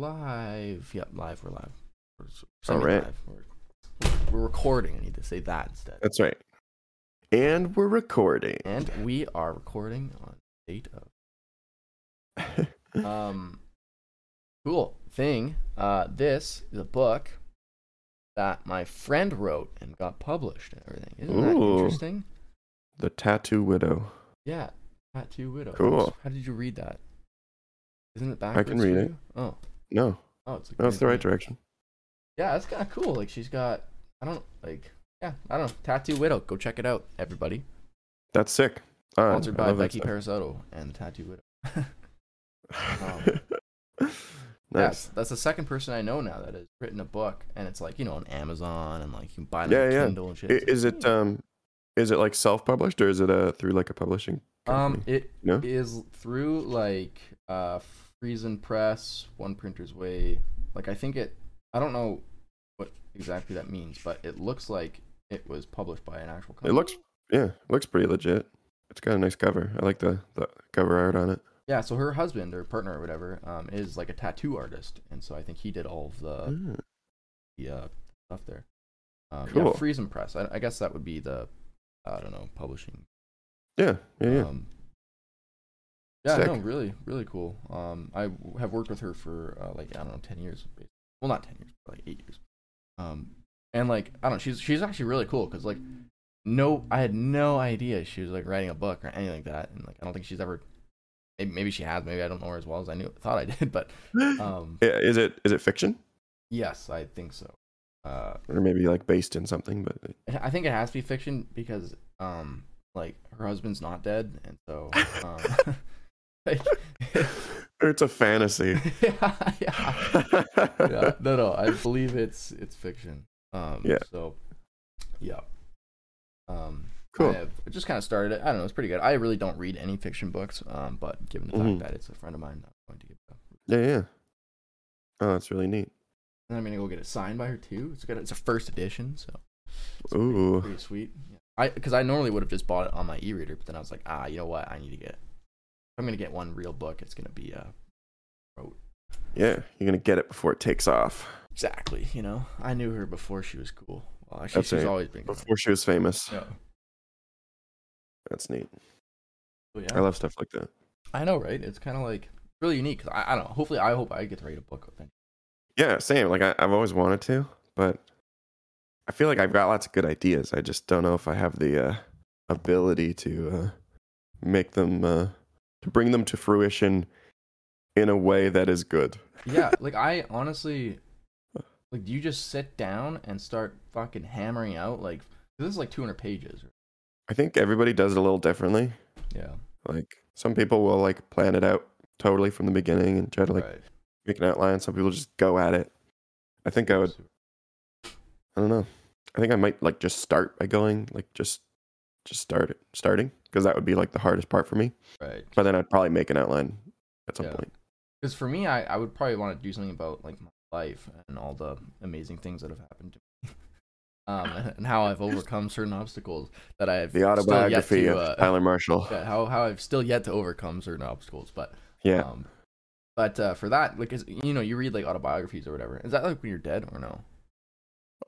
Live. Yep, live. We're live. We're All right. semi-live. We're, we're recording. I need to say that instead. That's right. And we're recording. And we are recording on date of um cool thing. Uh this is a book that my friend wrote and got published and everything. Isn't that interesting? the Tattoo Widow. Yeah. Tattoo Widow. Cool. How did you read that? Isn't it backwards? I can read it. Oh. No, Oh, it's like no, it's the right direction. Yeah, that's kind of cool. Like she's got, I don't like, yeah, I don't know, Tattoo Widow. Go check it out, everybody. That's sick. Uh, Sponsored by Becky. Parisotto and the Tattoo Widow. nice. That's that's the second person I know now that has written a book, and it's like you know on Amazon and like you can buy it Yeah, on yeah. Kindle and shit. It's like, Is it "Ooh." um, is it like self-published or is it uh through like a publishing? Um, company? it No? is through like uh Friesen Press, One Printer's Way. Like I think it. I don't know what exactly that means, but it looks like it was published by an actual company. It looks yeah, it looks pretty legit. It's got a nice cover. I like the the cover art on it. Yeah, so her husband or partner or whatever um, is like a tattoo artist, and so I think he did all of the, Ah, the uh, stuff there. Um, Cool. Yeah, Friesen Press. I, I guess that would be the I don't know publishing. Yeah, yeah, yeah. Um, yeah, Sick. no, really, really cool. Um, I have worked with her for uh, like I don't know, ten years. basically. Well, not ten years, but like eight years. Um, and like I don't, know, she's she's actually really cool because like no, I had no idea she was like writing a book or anything like that, and like I don't think she's ever. Maybe, maybe she has. Maybe I don't know her as well as I knew thought I did, but um, is it is it fiction yes, I think so. Uh, or maybe like based in something? But I think it has to be fiction because um, like her husband's not dead, and so um, like, it's a fantasy. yeah, yeah. yeah, no, no, I believe it's it's fiction. Um, Yeah. So, yeah. Um, Cool. I have I just kind of started it. I don't know. It's pretty good. I really don't read any fiction books. Um, but given the fact that it's a friend of mine, I'm going to give it. Yeah, yeah. Oh, that's really neat. and I'm gonna go get it signed by her too. It's got it's a first edition, so it's Ooh. pretty, pretty sweet. Yeah. I because I normally would have just bought it on my e-reader, but then I was like, ah, you know what? I need to get. I'm gonna get one real book. It's gonna be a uh Yeah, you're gonna get it before it takes off. exactly. You know, I knew her before she was cool. Well, actually, That's she's right. always been cool. Before she was famous. Yeah. That's neat. So, I love stuff like that. I know, right? It's kind of like really unique. 'cause I, I don't know. Hopefully, I hope I get to write a book with it. Yeah, same. Like I, I've always wanted to, but I feel like I've got lots of good ideas. I just don't know if I have the uh, ability to uh, make them uh, to bring them to fruition in a way that is good. Yeah, like I honestly, like, do you just sit down and start fucking hammering out like this is like 200 pages? I think everybody does it a little differently. Yeah. Like some people will like plan it out totally from the beginning and try to like right. make an outline. Some people just go at it. I think I would. I don't know. I think I might like just start by going like just just start it starting because that would be like the hardest part for me. Right. But then I'd probably make an outline at some Yeah. point. Because for me, I, I would probably want to do something about like my life and all the amazing things that have happened to me. Um, and- and how I've overcome certain obstacles that I've The autobiography to, of uh, Tyler Marshall. yeah, how how I've still yet to overcome certain obstacles. But Yeah. um, but uh, for that, like, is, you know, you read like autobiographies or whatever. Is that like when you're dead or no?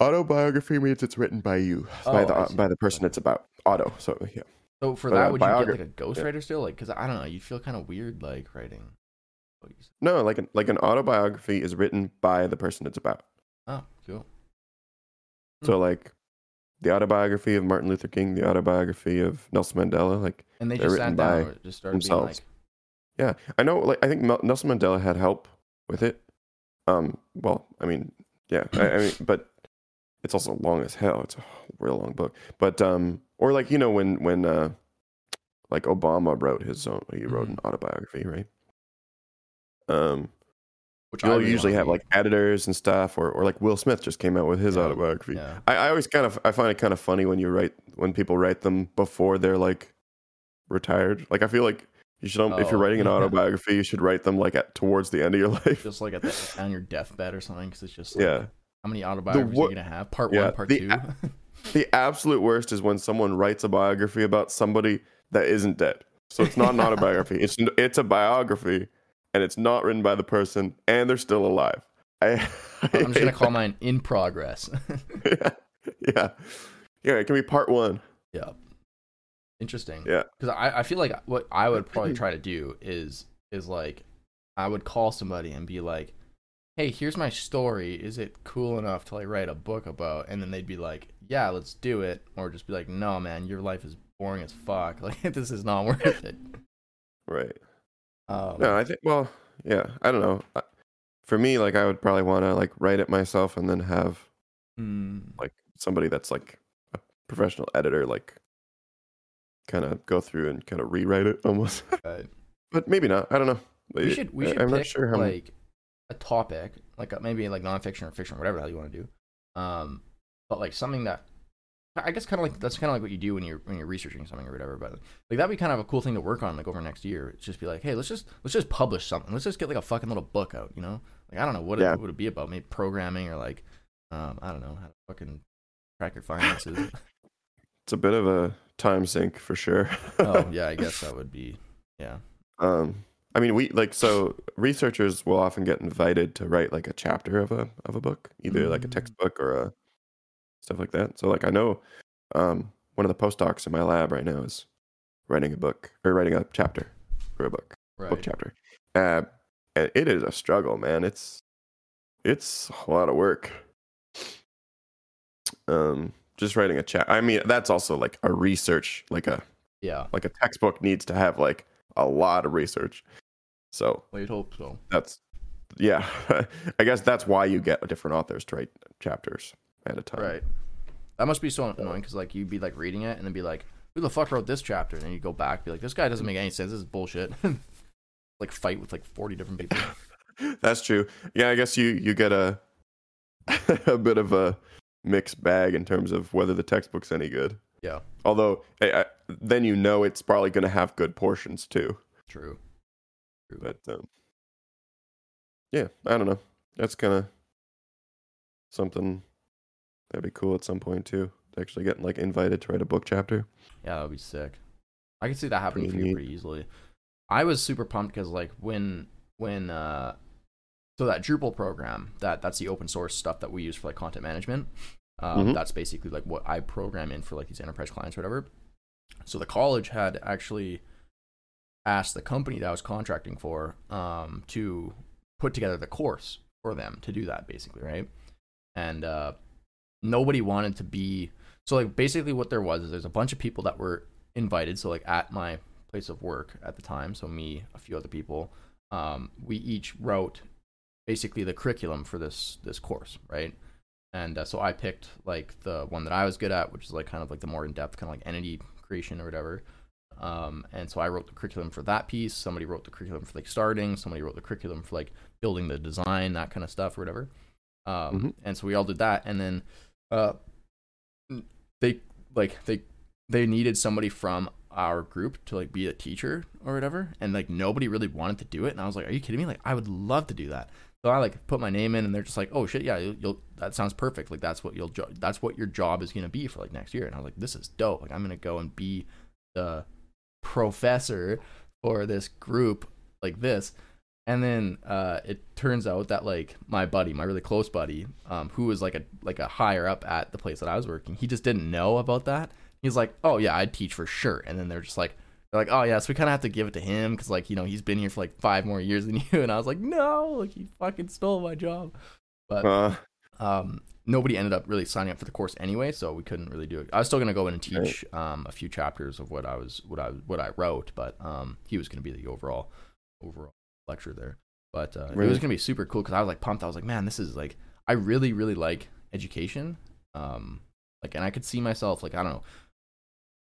Autobiography means it's written by you, by Oh, the by the person it's about. Auto. So yeah. So for But, that, uh, would you get like a ghostwriter still? Like, because I don't know, you feel kind of weird like writing. what you said. No, like an like an autobiography is written by the person it's about. Oh, cool. So like the autobiography of Martin Luther King, the autobiography of Nelson Mandela, like And they just sat written down just started themselves. being Yeah, I know. Like, I think Mel- Nelson Mandela had help with it. Um, well, I mean, yeah, I, I mean, but it's also long as hell. It's a real long book. But um, or like you know when when uh, like Obama wrote his own, he wrote an autobiography, right? Um, which I you'll really usually have like editors and stuff, or or like Will Smith just came out with his Yeah, autobiography. Yeah. I, I always kind of I find it kind of funny when you write when people write them before they're like retired. Like I feel like you should um, if you're Oh, writing an autobiography, you should write them like at towards the end of your life. Just like at the, on your deathbed or something, because it's just like, yeah. how many autobiographies wo- are you gonna have? Part yeah, one, part the two. The absolute worst is when someone writes a biography about somebody that isn't dead. So it's not an autobiography. It's it's a biography and it's not written by the person, and they're still alive. I, I I'm just gonna call mine in progress. yeah, yeah, yeah. It can be part one. yeah. Interesting. Yeah. Because I, I feel like what I would probably try to do is is like I would call somebody and be like, Hey, here's my story. Is it cool enough to like write a book about? And then they'd be like, Yeah, let's do it. Or just be like, No man, your life is boring as fuck. Like this is not worth it. Right. Um, No, I think. Well, yeah. I don't know. For me, like, I would probably want to like write it myself and then have mm, like somebody that's like a professional editor, like, kind of go through and kind of rewrite it almost. right. but maybe not. I don't know. we should we should I'm pick not sure how many- like a topic like maybe like nonfiction or fiction whatever the hell you want to do um but like something that i guess kind of like that's kind of like what you do when you're when you're researching something or whatever but like that'd be kind of a cool thing to work on like over next year it's just be like hey let's just let's just publish something let's just get like a fucking little book out you know like i don't know what Yeah. it would it be about maybe programming or like um i don't know how to fucking track your finances It's a bit of a time sink for sure. oh yeah i guess that would be yeah Um, I mean, we like so researchers will often get invited to write like a chapter of a of a book, either like a Mm. textbook or a stuff like that. So like I know, um, one of the postdocs in my lab right now is writing a book or writing a chapter for a book, book chapter. Uh, and it is a struggle, man. It's it's a lot of work. Um, just writing a chat. I mean, that's also like a research, like a yeah like a textbook needs to have like a lot of research. So you'd hope so that's yeah. I guess that's why you get different authors to write chapters at a time. Right. That must be so annoying because like you'd be like reading it and then be like, "Who the fuck wrote this chapter?" And then you go back, be like, "This guy doesn't make any sense. This is bullshit." like fight with like forty different people. That's true. Yeah, I guess you you get a a bit of a mixed bag in terms of whether the textbook's any good. Yeah. Although I, I, then you know it's probably going to have good portions too. True. True. But um, yeah, I don't know. That's kind of something that'd be cool at some point too. To actually get like invited to write a book chapter. Yeah, that would be sick. I could see that happening Pretty for you pretty easily. I was super pumped because like when when uh so that Drupal program that that's the open source stuff that we use for like content management. Um, Mhm. That's basically like what I program in for like these enterprise clients or whatever. So the college had actually asked the company that I was contracting for um, to put together the course for them to do that basically, right? And uh, nobody wanted to be so like basically what there was is there's a bunch of people that were invited so like at my place of work at the time so me a few other people um, we each wrote basically the curriculum for this this course right? And uh, so i picked like the one that i was good at which is like kind of like the more in-depth kind of like entity creation or whatever. Um, and so i wrote the curriculum for that piece somebody wrote the curriculum for like starting somebody wrote the curriculum for like building the design that kind of stuff or whatever. Um, Mhm. and so we all did that and then uh, they like they they needed somebody from our group to like be a teacher or whatever and like nobody really wanted to do it and i was like are you kidding me? Like i would love to do that. So i like put my name in and they're just like oh shit yeah you'll, you'll that sounds perfect. Like that's what you'll jo- that's what your job is going to be for like next year. And i was like this is dope. Like i'm going to go and be the professor for this group like this and then uh, it turns out that like my buddy, my really close buddy, um, who was like a like a higher up at the place that I was working, he just didn't know about that. He's like, "Oh yeah, I'd teach for sure." And then they're just like, "They're like, oh yeah, so we kind of have to give it to him because like you know he's been here for like five more years than you." And I was like, "No, like he fucking stole my job." But Uh, um, nobody ended up really signing up for the course anyway, so we couldn't really do it. I was still gonna go in and teach um, a few chapters of what I was what I what I wrote, but um, he was gonna be the overall overall lecture there. But uh, it was gonna be super cool because I was like pumped. I was like, man, this is like I really really like education. Um, like, and I could see myself like I don't know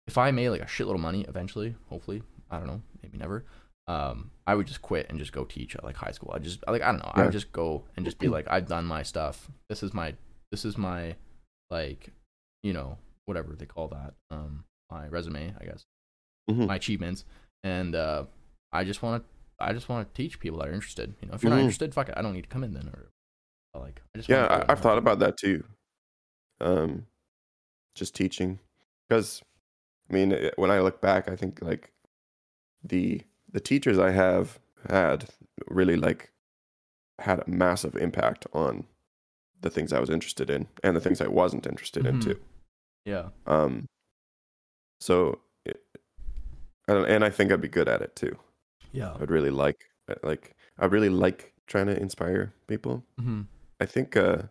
if I made like a shitload of money eventually, hopefully, I don't know, maybe never. Um, I would just quit and just go teach at like high school. I just like I don't know. I would just go and just be like, I've done my stuff. This is my this is my like you know whatever they call that um my resume I guess Mhm. my achievements and uh I just want to I just want to teach people that are interested. You know, if you're not Mhm. interested, fuck it, I don't need to come in then or like I just yeah, I, I've thought about that too. Um, just teaching, because I mean, when I look back, I think like the the teachers I have had really like had a massive impact on the things I was interested in and the things I wasn't interested in Mhm. too. Yeah. Um, so, it, and, and I think I'd be good at it too. Yeah. I'd really like, like, I really like trying to inspire people. hmm I think uh,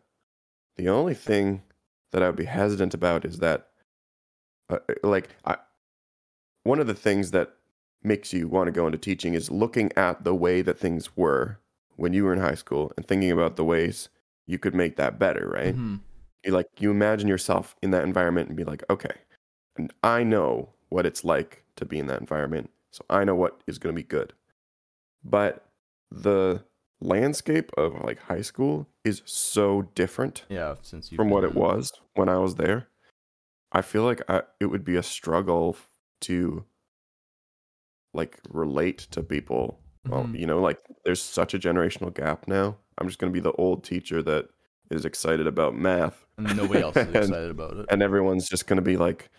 the only thing that I would be hesitant about is that, uh, like, I, one of the things that makes you want to go into teaching is looking at the way that things were when you were in high school and thinking about the ways you could make that better, right? hmm you like you imagine yourself in that environment and be like okay and i know what it's like to be in that environment so i know what is going to be good but the landscape of like high school is so different Yeah. Since you from what it was when i was there i feel like I, it would be a struggle to like relate to people well Mhm. you know like there's such a generational gap now i'm just going to be the old teacher that is excited about math and nobody else is And- excited about it. and everyone's just going to be like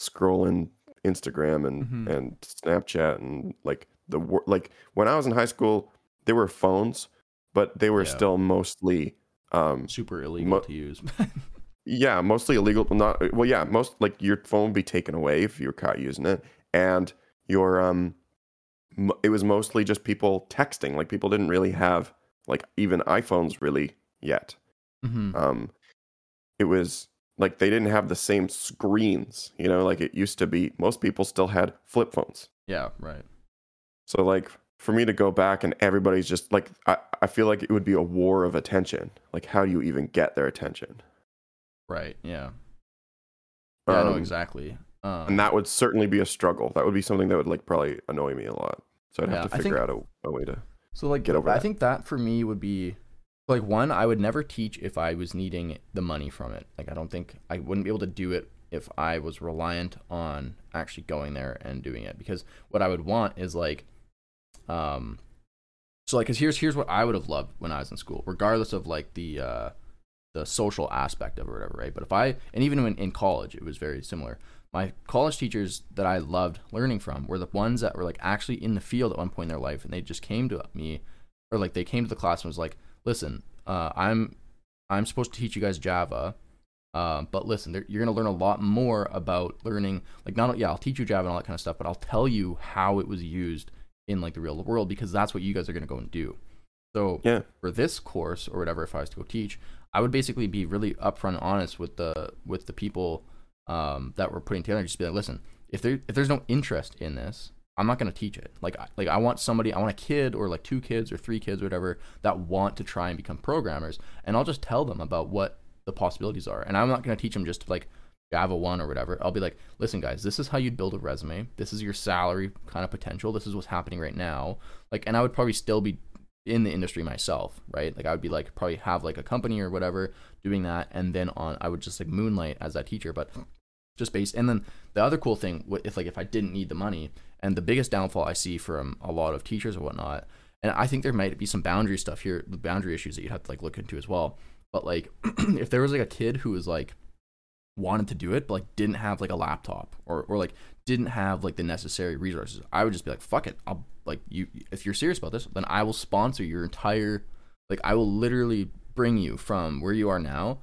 scrolling Instagram and Mhm. and Snapchat and like the like when I was in high school there were phones but they were Yeah. still mostly um Super illegal mo- to use. yeah mostly illegal not well yeah most like your phone would be taken away if you were caught using it and your um it was mostly just people texting like people didn't really have like even iPhones really yet hmm um it was like they didn't have the same screens you know like it used to be most people still had flip phones Yeah. Right. so like for me to go back and everybody's just like i, I feel like it would be a war of attention like how do you even get their attention Right. Yeah. Yeah. I know Um, exactly. Um, and that would certainly be a struggle that would be something that would like probably annoy me a lot so i'd Yeah, have to figure think- out a, a way to So like get over I that. think that for me would be like one I would never teach if I was needing the money from it. Like I don't think I wouldn't be able to do it if I was reliant on actually going there and doing it because what I would want is like um so like cuz here's here's what I would have loved when I was in school regardless of like the uh the social aspect of it or whatever, right? But if I and even when in college it was very similar my college teachers that I loved learning from were the ones that were like actually in the field at one point in their life and they just came to me or like they came to the class and was like, listen, uh, I'm I'm supposed to teach you guys Java. Um, but listen, there- you're gonna learn a lot more about learning. Like, not yeah, I'll teach you Java and all that kind of stuff, but I'll tell you how it was used in like the real world because that's what you guys are gonna go and do. So Yeah. for this course or whatever, if I was to go teach, I would basically be really upfront and honest with the with the people um, that we're putting together. Just be like, listen, if there if there's no interest in this, I'm not gonna teach it. Like I, like I want somebody, I want a kid or like two kids or three kids or whatever that want to try and become programmers, and I'll just tell them about what the possibilities are. And I'm not gonna teach them just like Java one or whatever. I'll be like, listen, guys, this is how you'd build a resume. This is your salary kind of potential. This is what's happening right now. Like, and I would probably still be in the industry myself, right? Like I would be like probably have like a company or whatever doing that, and then on I would just like moonlight as that teacher, but just based. And then the other cool thing, if like if I didn't need the money, and the biggest downfall I see from a lot of teachers or whatnot, and I think there might be some boundary stuff here, the boundary issues that you'd have to like look into as well. But like if there was like a kid who was like wanted to do it but like didn't have like a laptop or or like didn't have like the necessary resources i would just be like fuck it i'll like you if you're serious about this then i will sponsor your entire like i will literally bring you from where you are now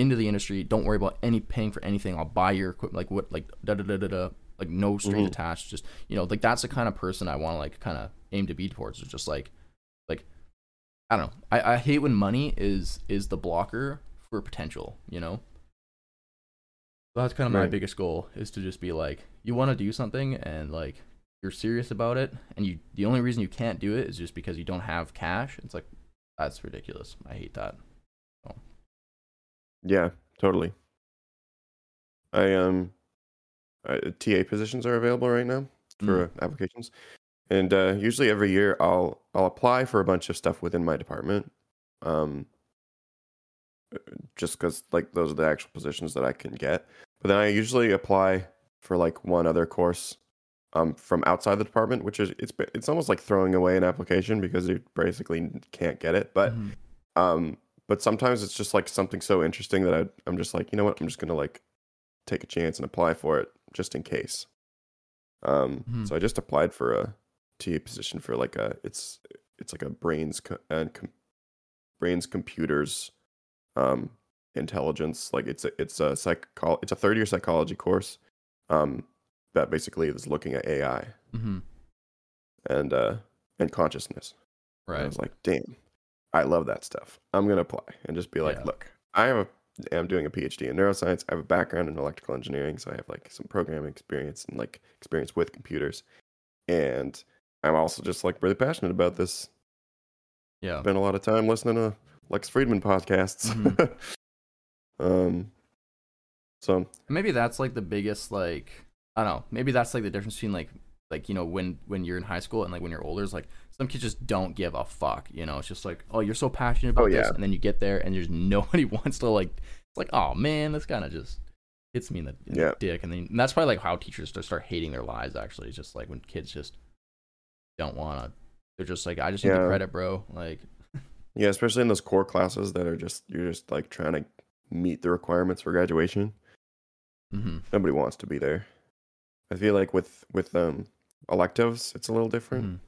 into the industry don't worry about any paying for anything i'll buy your equipment like what like da da da da da like no strings Mhm. attached just you know like that's the kind of person i want to like kind of aim to be towards is just like like i don't know I, I hate when money is is the blocker for potential you know so that's kind of my biggest goal is to just be like, you want to do something and like you're serious about it, and you the only reason you can't do it is just because you don't have cash. It's like that's ridiculous. I hate that. Yeah, totally. I um, uh, TA positions are available right now for uh, applications, and uh, usually every year I'll I'll apply for a bunch of stuff within my department, um, just because like those are the actual positions that I can get. But then I usually apply for like one other course, um, from outside the department, which is it's ba- it's almost like throwing away an application because you basically can't get it. But Mhm. um, but sometimes it's just like something so interesting that I, I'm just like, you know what, I'm just gonna like take a chance and apply for it just in case. Um, Mhm. so I just applied for a TA position for like a it's it's like a brains co- and com- brains computers um intelligence like it's a it's a psycho it's a third year psychology course um that basically is looking at ai Mm-hmm. and uh and consciousness And i Right. was like damn i love that stuff i'm gonna apply and just be like Yeah. look i have a i'm doing a phd in neuroscience i have a background in electrical engineering so i have like some programming experience and like experience with computers and i'm also just like really passionate about this Yeah. spent a lot of time listening to Lex Fridman podcasts. Mhm. um, so maybe that's like the biggest like I don't know. Maybe that's like the difference between like like you know when when you're in high school and like when you're older it's like some kids just don't give a fuck. You know, it's just like oh you're so passionate about Oh, this, and then you get there and there's nobody wants to like. It's like oh man, this kind of just hits me in the, in the dick, and then and that's probably like how teachers start hating their lives. Actually, it's just like when kids just don't want to. They're just like I just need the credit, bro. Like yeah, especially in those core classes that are just you're just like trying to meet the requirements for graduation. hmm Nobody wants to be there. I feel like with with um electives, it's a little different, Mhm.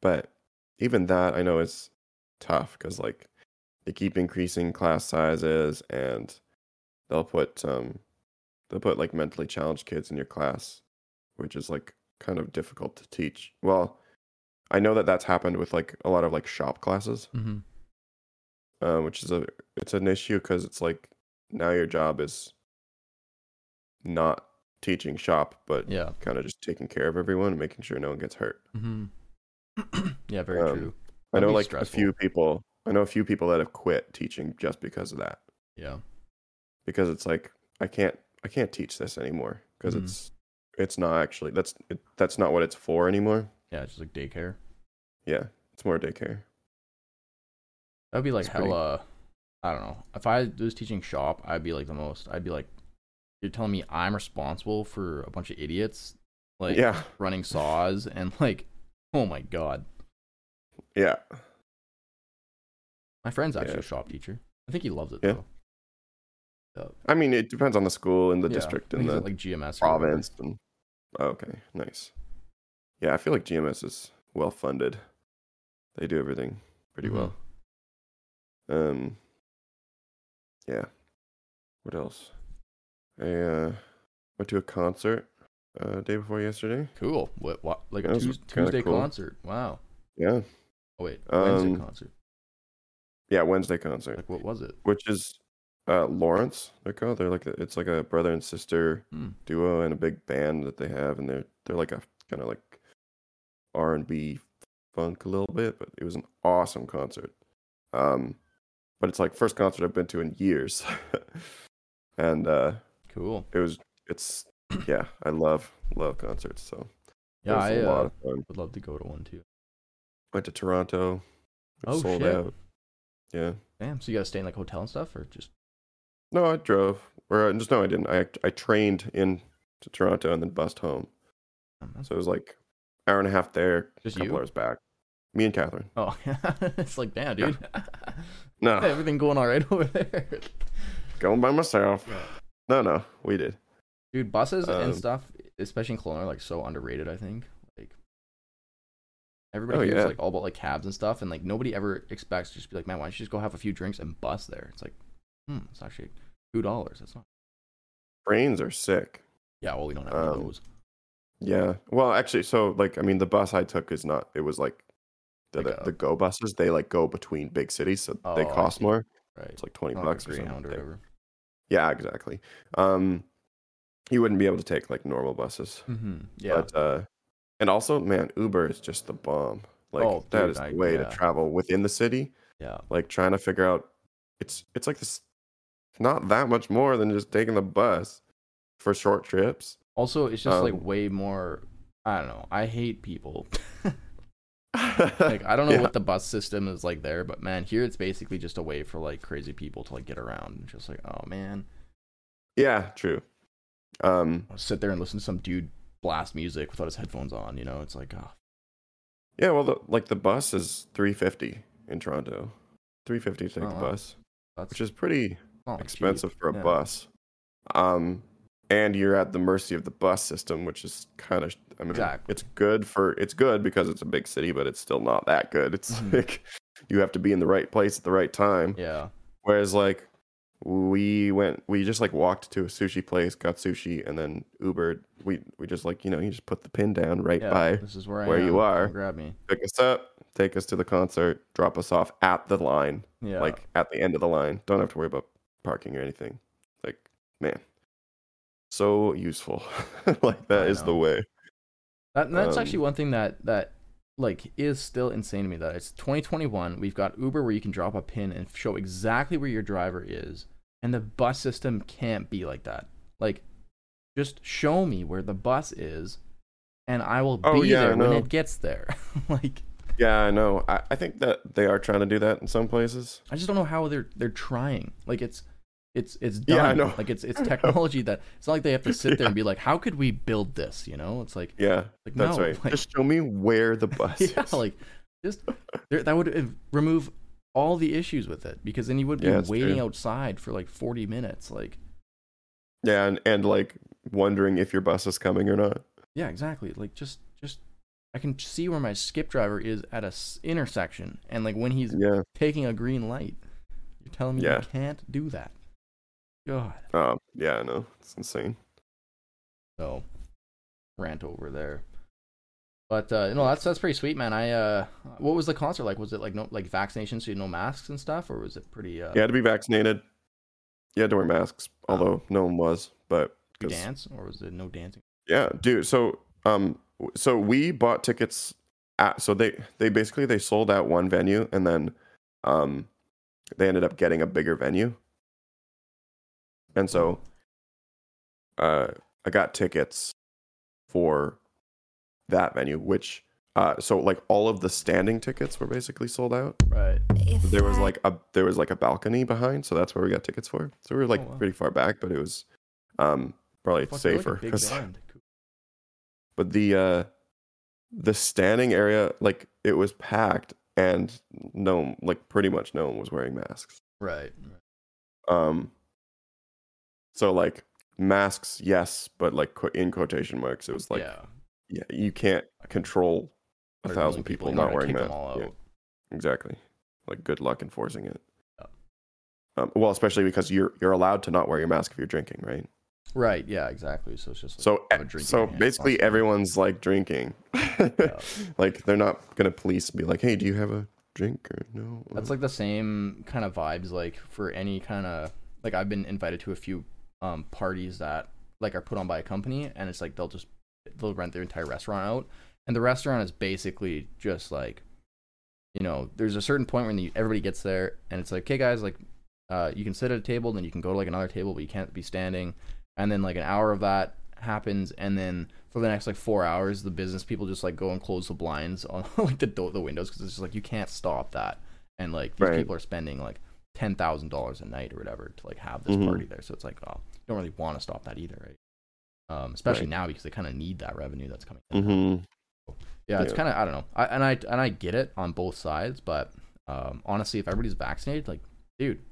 but even that I know is tough because like they keep increasing class sizes and they'll put um they'll put like mentally challenged kids in your class, which is like kind of difficult to teach. Well, I know that that's happened with like a lot of like shop classes, hmm uh, which is a it's an issue because it's like now your job is not teaching shop, but yeah. kind of just taking care of everyone and making sure no one gets hurt. hmm yeah, very Um, true. I That'd know like stressful. a few people. I know a few people that have quit teaching just because of that. Yeah. Because it's like I can't I can't teach this anymore because Mhm. it's it's not actually that's it, that's not what it's for anymore. Yeah, it's just like daycare. Yeah, it's more daycare. That'd be like It's pretty- hella. I don't know. If I was teaching shop, I'd be like the most. I'd be like, you're telling me I'm responsible for a bunch of idiots, like yeah, running saws and like, oh my god. yeah, My friend's actually Yeah. a shop teacher. I think he loves it Yeah. though. Yeah. I mean, it depends on the school and the Yeah, district and the like GMS province. And oh, okay, nice. Yeah, I feel like GMS is well funded. They do everything pretty Mhm. well. Um. Yeah. What else? I uh, went to a concert uh, day before yesterday. Cool. What? What? Like a That was Tues- Tuesday cool. concert. Wow. Yeah. Oh wait, Wednesday Um, concert. Yeah, Wednesday concert, Like what was it? which is uh, Lawrence. They're called. They're like it's like a brother and sister Hmm. duo and a big band that they have, and they're they're like a kind of like R and B funk a little bit, but it was an awesome concert. Um, but it's like first concert I've been to in years, and uh, Cool. it was it's yeah, I love love concerts. So Yeah, it was I a lot uh, of fun. would love to go to one too. Went to Toronto, Oh, sold shit. out. Yeah, Damn. So you guys stay in like hotel and stuff, or just? no, I drove. Or uh, just no, I didn't. I I trained in to Toronto and then bussed home. um, So it was like hour and a half there, Just a couple you? hours back. Me and Catherine. Oh, it's like damn, dude. No, Everything going all right over there, going by myself. Yeah. No, no, we did. dude. Buses and Um, stuff, especially in Kelowna, are like so underrated. I think like everybody Oh, yeah. like all about like cabs and stuff, and like nobody ever expects to just be like, man, why don't you just go have a few drinks and bus there? It's like, hmm, it's actually two dollars. That's not. Brains are sick. Yeah, well, we don't have Um, those. Yeah. Well, actually, so like, I mean, the bus I took is not. It was like the Like the, the go buses. They like go between big cities, so they Oh, I cost more. Right. It's like twenty Not like a bucks or Greyhound or something. whatever. Yeah, exactly. Um, you wouldn't be able to take like normal buses. Mm-hmm. Yeah. But uh, and also, man, Uber is just the bomb. Like Oh, that dude, is the I- way yeah. to travel within the city. yeah. Like trying to figure out, it's it's like this, not that much more than just taking the bus for short trips. Also, it's just like Um, way more. I don't know. I hate people. like I don't know Yeah. what the bus system is like there, but man, here it's basically just a way for like crazy people to like get around. And just like, oh man, Yeah, true. Um, I'll sit there and listen to some dude blast music without his headphones on. You know, it's like, oh, yeah. Well, the, like the bus is three fifty in Toronto. Three fifty to take Oh, the wow. bus, that's which is pretty like cheap. expensive for a Yeah. bus. Um, and you're at the mercy of the bus system, which is kind of I mean Exactly. it's good for it's good because it's a big city, but it's still not that good. It's Mhm. like you have to be in the right place at the right time. Yeah. Whereas like we went we just like walked to a sushi place, got sushi, and then Ubered. We we just like, you know, you just put the pin down right Yeah. by This is where I where you are. Grab me. pick us up, take us to the concert, drop us off at the line, Yeah. like at the end of the line. Don't have to worry about parking or anything. Like, man, so useful. like that I is the way. That, that's Um, actually one thing that that like is still insane to me. That it's 2021. We've got Uber where you can drop a pin and show exactly where your driver is, and the bus system can't be like that. Like, just show me where the bus is, and I will be Oh, yeah, there when it gets there. like, Yeah, I know. I, I think that they are trying to do that in some places. I just don't know how they're they're trying. Like, it's it's it's done. Yeah, I know. Like it's it's technology that it's not like they have to sit there and be like, how could we build this? You know, it's like Yeah, like that's no, right. like- Just show me where the bus yeah, is. like just there, that would remove all the issues with it because then you would be Yeah, waiting true. outside for like 40 minutes. Like, yeah, and, and like wondering if your bus is coming or not. yeah, exactly. Like just just I can see where my skip driver is at a s- intersection, and like when he's Yeah. taking a green light, you're telling me Yeah. you can't do that. God, Um. Yeah, I know. It's insane. so rant over there. But uh, no, that's that's pretty sweet, man. I uh, what was the concert like? Was it like no like vaccinations, so you had no masks and stuff, or was it pretty? Uh, You had to be vaccinated. You had to wear masks, although no one was. But 'cause- dance, or was it no dancing? Yeah, dude. So um, so we bought tickets at so they they basically they sold out one venue and then um they ended up getting a bigger venue. And so uh I got tickets for that venue, which uh so like all of the standing tickets were basically sold out. Right. There was like a there was like a balcony behind, so that's where we got tickets for. So we were like Oh, wow. pretty far back, but it was um probably Fuck, they're like a safer big 'cause- Cool. but the uh the standing area like it was packed and no like pretty much no one was wearing masks Right. um so like masks yes but like in quotation marks it was like yeah, yeah. you can't control a thousand people, you're not wearing masks Yeah, exactly like good luck enforcing it Yeah. um, well especially because you're you're allowed to not wear your mask if you're drinking right Right. Yeah. Exactly. So it's just like, so have a drink so basically everyone's like drinking like they're not gonna police and be like hey do you have a drink or no That's like the same kind of vibes like for any kind of like I've been invited to a few um parties that like are put on by a company and it's like they'll just they'll rent their entire restaurant out. And the restaurant is basically just like you know there's a certain point when you, everybody gets there and it's like okay guys like uh you can sit at a table then you can go to like another table but you can't be standing. And then like an hour of that happens and then for the next like four hours the business people just like go and close the blinds on like the door the windows because it's just like you can't stop that. And like these Right. people are spending like ten thousand dollars a night or whatever to like have this Mhm. party there so it's like oh you don't really want to stop that either right um especially Right. now because they kind of need that revenue that's coming in now. hmm yeah it's Yeah. kind of i don't know I, and i and i get it on both sides but um honestly if everybody's vaccinated like dude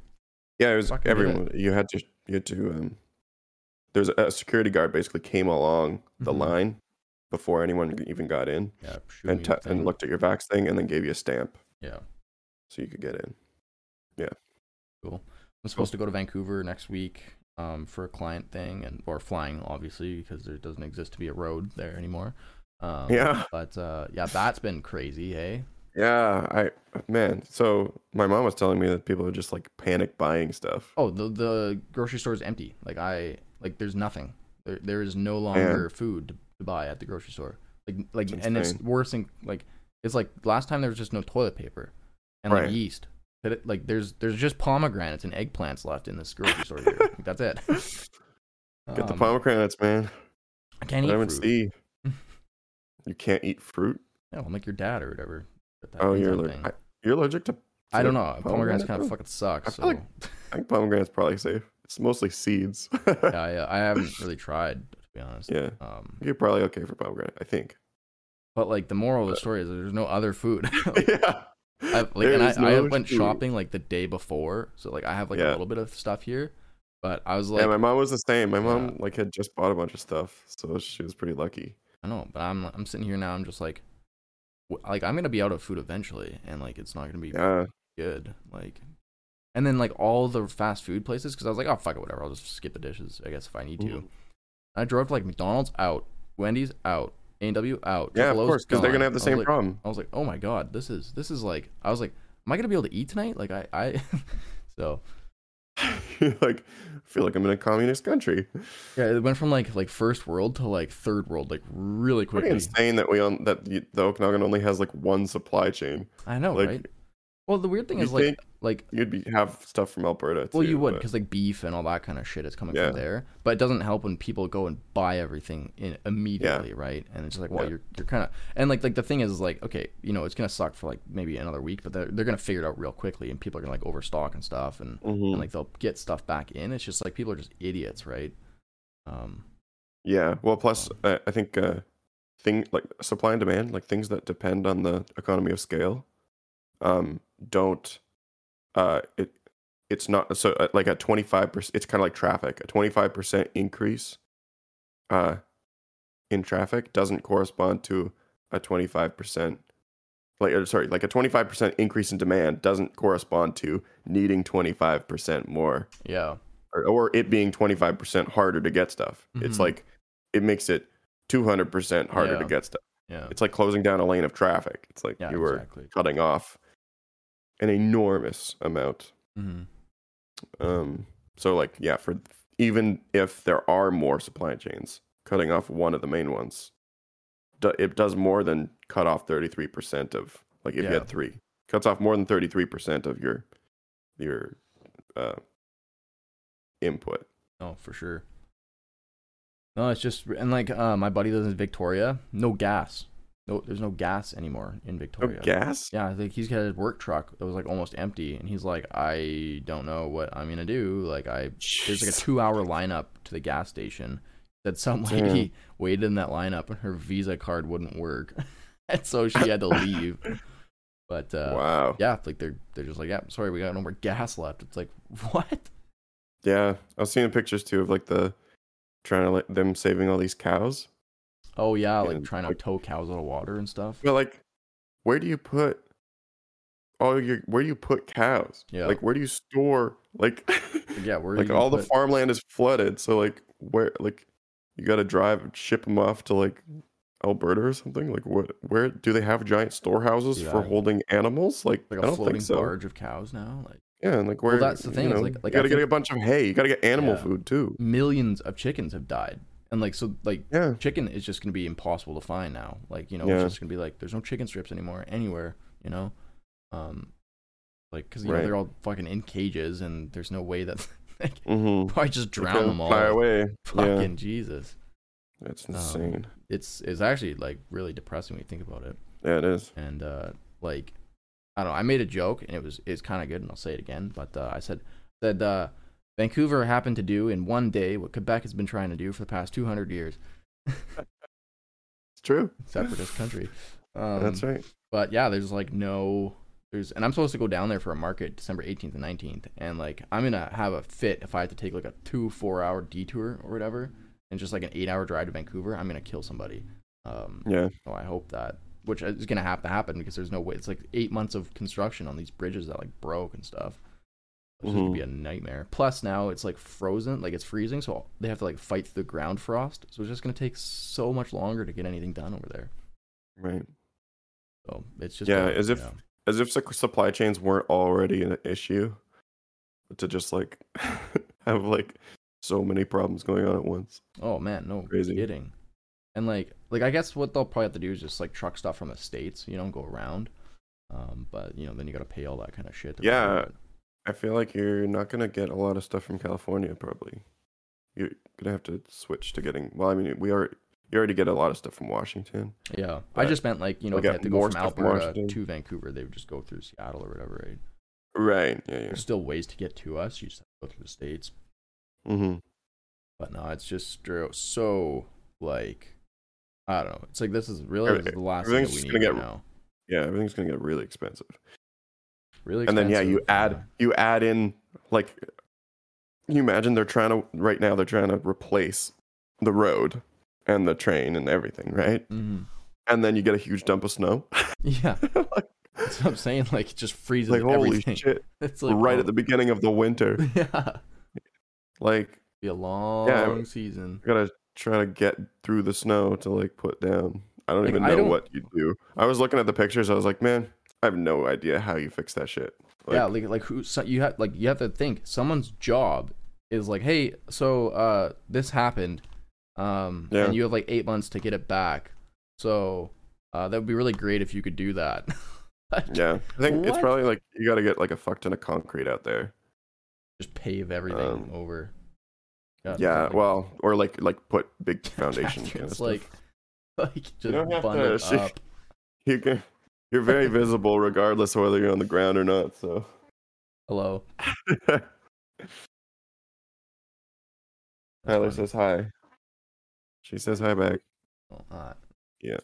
Yeah, it was everyone. You had to, you had to. Um, there's a, a security guard basically came along the Mhm. line before anyone even got in yeah and t- and looked at your vax thing and then gave you a stamp yeah so you could get in. Cool. I'm supposed to go to Vancouver next week um, for a client thing and or flying obviously because there doesn't exist to be a road there anymore. Um, Yeah. But uh, yeah, that's been crazy, hey. Yeah, I man. So my mom was telling me that people are just like panic buying stuff. Oh, the the grocery store is empty. Like I like there's nothing. There there is no longer food to, to buy at the grocery store. Like like and it's worse than like it's like last time there was just no toilet paper and like Right. yeast. That it- Like there's there's just pomegranates and eggplants left in this grocery store here. Like, that's it. Get the Um, pomegranates, man. I can't eat fruit. C. you can't eat fruit. No, I'm like your dad or whatever. Oh, you're allergic. I, you're allergic to. I don't to know. Pomegranates pomegranate, kind of fucking suck. I So like- I think pomegranate's probably safe. It's mostly seeds. yeah, I, I haven't really tried to be honest. yeah, Um, you're probably okay for pomegranate. I think. but like the moral of the story is there's no other food. yeah. I, like, and I, There's I went food. shopping like the day before, so like I have like a little bit of stuff here. But I was like, yeah, my mom was the same. My mom Yeah. like had just bought a bunch of stuff, so she was pretty lucky. I know, but I'm I'm sitting here now. I'm just like, like I'm gonna be out of food eventually, and like it's not gonna be Yeah, good. Like, and then like all the fast food places, because I was like, oh fuck it, whatever. I'll just skip the dishes, I guess if I need to. I drove to like McDonald's out, Wendy's out, A and W out. yeah, of course, because they're gonna have the same like- problem. I was like, oh my god, this is this is like, I was like, am I gonna be able to eat tonight? Like I I, so like, I feel like I'm in a communist country. yeah, it went from like like first world to like third world like really Pretty quickly. insane that we on that the Okanagan only has like one supply chain. I know, Like, right? Well, the weird thing you is like like You'd be have stuff from Alberta. Well, too, you would but- because like beef and all that kind of shit is coming Yeah. from there. But it doesn't help when people go and buy everything in immediately, right? And it's just like, well, Yeah. you're you're kind of and like like the thing is, is like okay, you know, it's gonna suck for like maybe another week, but they're they're gonna figure it out real quickly, and people are gonna like overstock and stuff, and, Mhm. and like they'll get stuff back in. It's just like people are just idiots, right? Um, Yeah. Well, plus I, I think uh, thing like supply and demand, like things that depend on the economy of scale, um, don't. Uh, it it's not so uh, like a twenty five percent. It's kind of like traffic. A twenty five percent increase, uh, in traffic doesn't correspond to a twenty five percent. Like sorry, like a twenty five percent increase in demand doesn't correspond to needing twenty five percent more yeah, or, or it being 25% harder to get stuff. It's Mhm. like it makes it 200% harder to get stuff. yeah, It's like closing down a lane of traffic. It's like yeah, you were exactly. cutting off an enormous amount. hmm Um so like yeah, for even if there are more supply chains, cutting off one of the main ones do, it does more than cut off 33% of like if you had 3. Cuts off more than 33% of your your uh input. Oh, for sure. No, it's just and like uh, my buddy lives in Victoria. No gas. No, there's no gas anymore in No Victoria. gas? Yeah, I think he's got his work truck that was like almost empty, and he's like, I don't know what I'm gonna do. Like, I there's like a two hour lineup to the gas station. That some Damn. lady waited in that lineup and her Visa card wouldn't work, and so she had to leave. But uh, wow. yeah, like they're they're just like, yeah, sorry, we got no more gas left. It's like, what? Yeah, I was seeing pictures too of like the trying to like them saving all these cows. Oh yeah, like And, trying to like- tow cows out of water and stuff. But like, where do you put all your? Where do you put cows? Yeah. Like, where do you store? Like, Yeah, where like you all the farmland is flooded. So like, where like you got to drive and ship them off to like Alberta or something. Like, what? Where do they have giant storehouses Dude, for I- holding animals? Like, like I a don't floating think so. barge of cows now. Like Yeah, and like where? that's the thing is, know, like- like, you got to get a bunch of hay. You got to get animal Yeah. food too. millions of chickens have died, and like so, like Yeah. chicken is just gonna be impossible to find now. Like you know, Yeah. it's just gonna be like there's no chicken strips anymore anywhere. You know, um, like because you know they're all fucking in cages, and there's no way that like, Mm-hmm. probably just drown them all. Fly away. Fucking Yeah, Jesus, that's Um, insane. it's it's actually like really depressing when you think about it. yeah, it is. and uh like I don't know, I made a joke and it was it's kind of good and I'll say it again, but uh, I said said uh Vancouver happened to do in one day what Quebec has been trying to do for the past 200 years, It's true. separatist country. Um, That's right. But yeah, there's like no there's and I'm supposed to go down there for a market December 18th and 19th and like I'm going to have a fit if I have to take like a 2 4 hour detour or whatever and just like an 8 hour drive to Vancouver, I'm going to kill somebody. Um Yeah. So I hope that, which is gonna have to happen because there's no way. It's like eight months of construction on these bridges that like broke and stuff. It's just gonna be a nightmare. Plus now it's like frozen, like it's freezing, so they have to like fight through the ground frost. So it's just gonna take so much longer to get anything done over there. Right. So it's just Yeah, as if- yeah. As if supply chains weren't already an issue, to just like have like so many problems going on at once. Oh man, no Crazy. kidding. And like, like I guess what they'll probably have to do is just like truck stuff from the states, you know, and go around. Um, but you know, then you gotta pay all that kind of shit. to Yeah. I feel like you're not gonna get a lot of stuff from California. Probably, you're gonna have to switch to getting. Well, I mean, we are. You already get a lot of stuff from Washington. Yeah, I just meant like you know if they had to go from stuff from Alberta to Vancouver, they would just go through Seattle or whatever. Right? Right. Yeah. Yeah. There's still ways to get to us. You just have to go through the states. Mm-hmm. But no, it's just so like I don't know. It's like this is really this is the last thing that we need right get- now. Yeah. Everything's gonna get really expensive. Really, and then yeah, you add you add in like you imagine they're trying to right now they're trying to replace the road and the train and everything, right? Mm-hmm. And then you get a huge dump of snow. Yeah, like, that's what I'm saying. Like it just freezes like holy everything. shit! It's like right oh, at the beginning of the winter. yeah, Like be a long season. I gotta try to get through the snow to like put down. I don't Like, even I know don't- what you do. I was looking at the pictures. I was like, man, I have no idea how you fix that shit. Like, yeah, like like who so you have like you have to think someone's job is like, hey, so uh this happened, um, Yeah. and you have like eight months to get it back. So uh, that would be really great if you could do that. yeah. I think it's probably like you got to get like a fuck ton of concrete out there. Just pave everything Um, over. God, Yeah. like- Well, or like like put big foundation kind of it's like like just have bun to it up. you can. You're very visible regardless of whether you're on the ground or not. So. Hello. Tyler funny. says hi. She says hi back. Well, not. Yeah.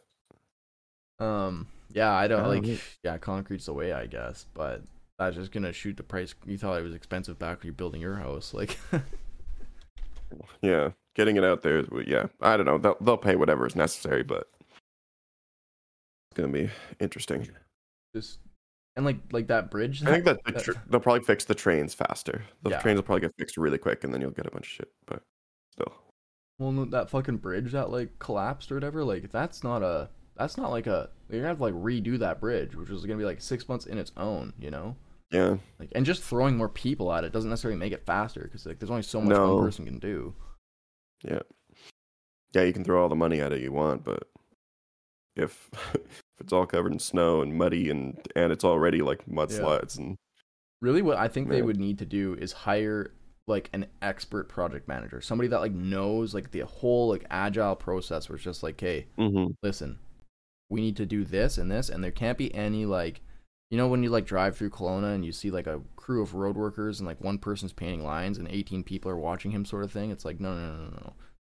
Um. Yeah, I don't Oh, like. neat. Yeah, concrete's the way, I guess. But that's just gonna shoot the price. You thought it was expensive back when you're building your house, like. Yeah, getting it out there is yeah. I don't know. They'll they'll pay whatever is necessary, but it's gonna be interesting. just and like like that bridge. I think that the that- tr- they'll probably fix the trains faster. The Yeah. trains will probably get fixed really quick, and then you'll get a bunch of shit. But still, well, that fucking bridge that like collapsed or whatever. Like that's not a. That's not like a. You're gonna have to like redo that bridge, which is gonna be like six months in its own. You know. yeah, Like and just throwing more people at it doesn't necessarily make it faster because like there's only so much No. one person can do. yeah, yeah. You can throw all the money at it you want, but if if it's all covered in snow and muddy and and it's already like mudslides and Really, what I think they would need to do is hire like an expert project manager, somebody that like knows like the whole like agile process. Where it's just like, hey, Mhm. listen, we need to do this and this, and there can't be any like, you know, when you like drive through Kelowna and you see like a crew of road workers and like one person's painting lines and 18 people are watching him, sort of thing. It's like, no, no, no, no, no.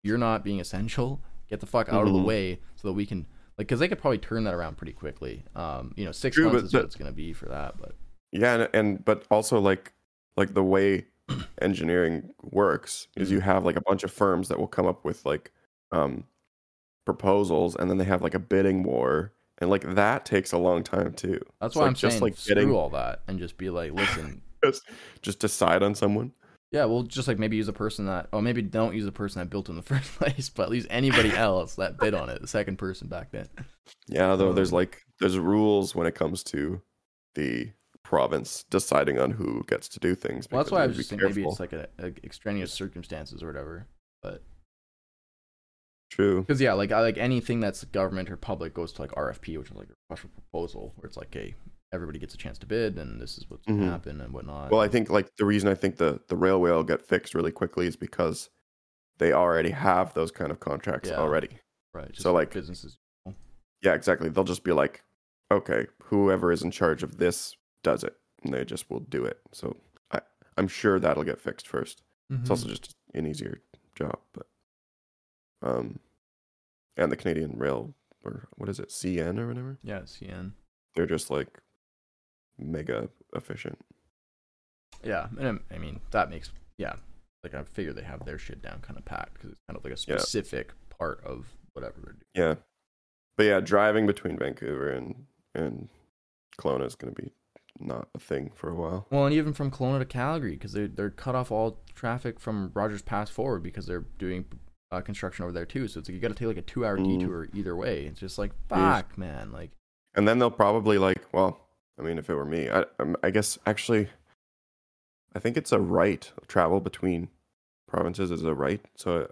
You're not being essential. Get the fuck out of the Mhm. way so that we can like, because they could probably turn that around pretty quickly. Um, you know, six True, months is what it's gonna be for that, but Yeah, and, and but also like like the way engineering works is Mm-hmm. you have like a bunch of firms that will come up with like um proposals and then they have like a bidding war and like that takes a long time too. That's why I'm just saying like screw getting- all that and just be like, listen, Just just decide on someone. Yeah, well, just like maybe use a person that, or maybe don't use a person that built it in the first place, but use anybody else that bid on it, the second person back then. Yeah, though there's Um, like there's rules when it comes to the province deciding on who gets to do things. Well, that's why I was just to saying be maybe it's like a, a extraneous circumstances or whatever. But true. because yeah, like I like anything that's government or public goes to like RFP, which is like a request for proposal, where it's like, hey, everybody gets a chance to bid, and this is what's Mhm. gonna happen and whatnot. Well, I think like the reason I think the the railway will get fixed really quickly is because they already have those kind of contracts Yeah. already. right. So, like- businesses. Yeah, exactly. They'll just be like, okay, whoever is in charge of this does it, and they just will do it. So I I'm sure that'll get fixed first. It's Mm-hmm. also just an easier job, but um, and the Canadian Rail or what is it, CN or whatever? yeah, CN. They're just like mega efficient. Yeah, and I mean that makes yeah, like I figure they have their shit down kind of packed because it's kind of like a Yeah. specific part of whatever they're doing. Yeah, but yeah, driving between Vancouver and and Kelowna is going to be not a thing for a while. Well, and even from Kelowna to Calgary because they they're cut off all traffic from Rogers Pass forward because they're doing uh, construction over there too. So it's like you got to take like a two hour Mm. detour either way. It's just like fuck, man. Like And then they'll probably like, well, I mean, if it were me, I um, I guess actually, I think it's a right travel between provinces is a right. So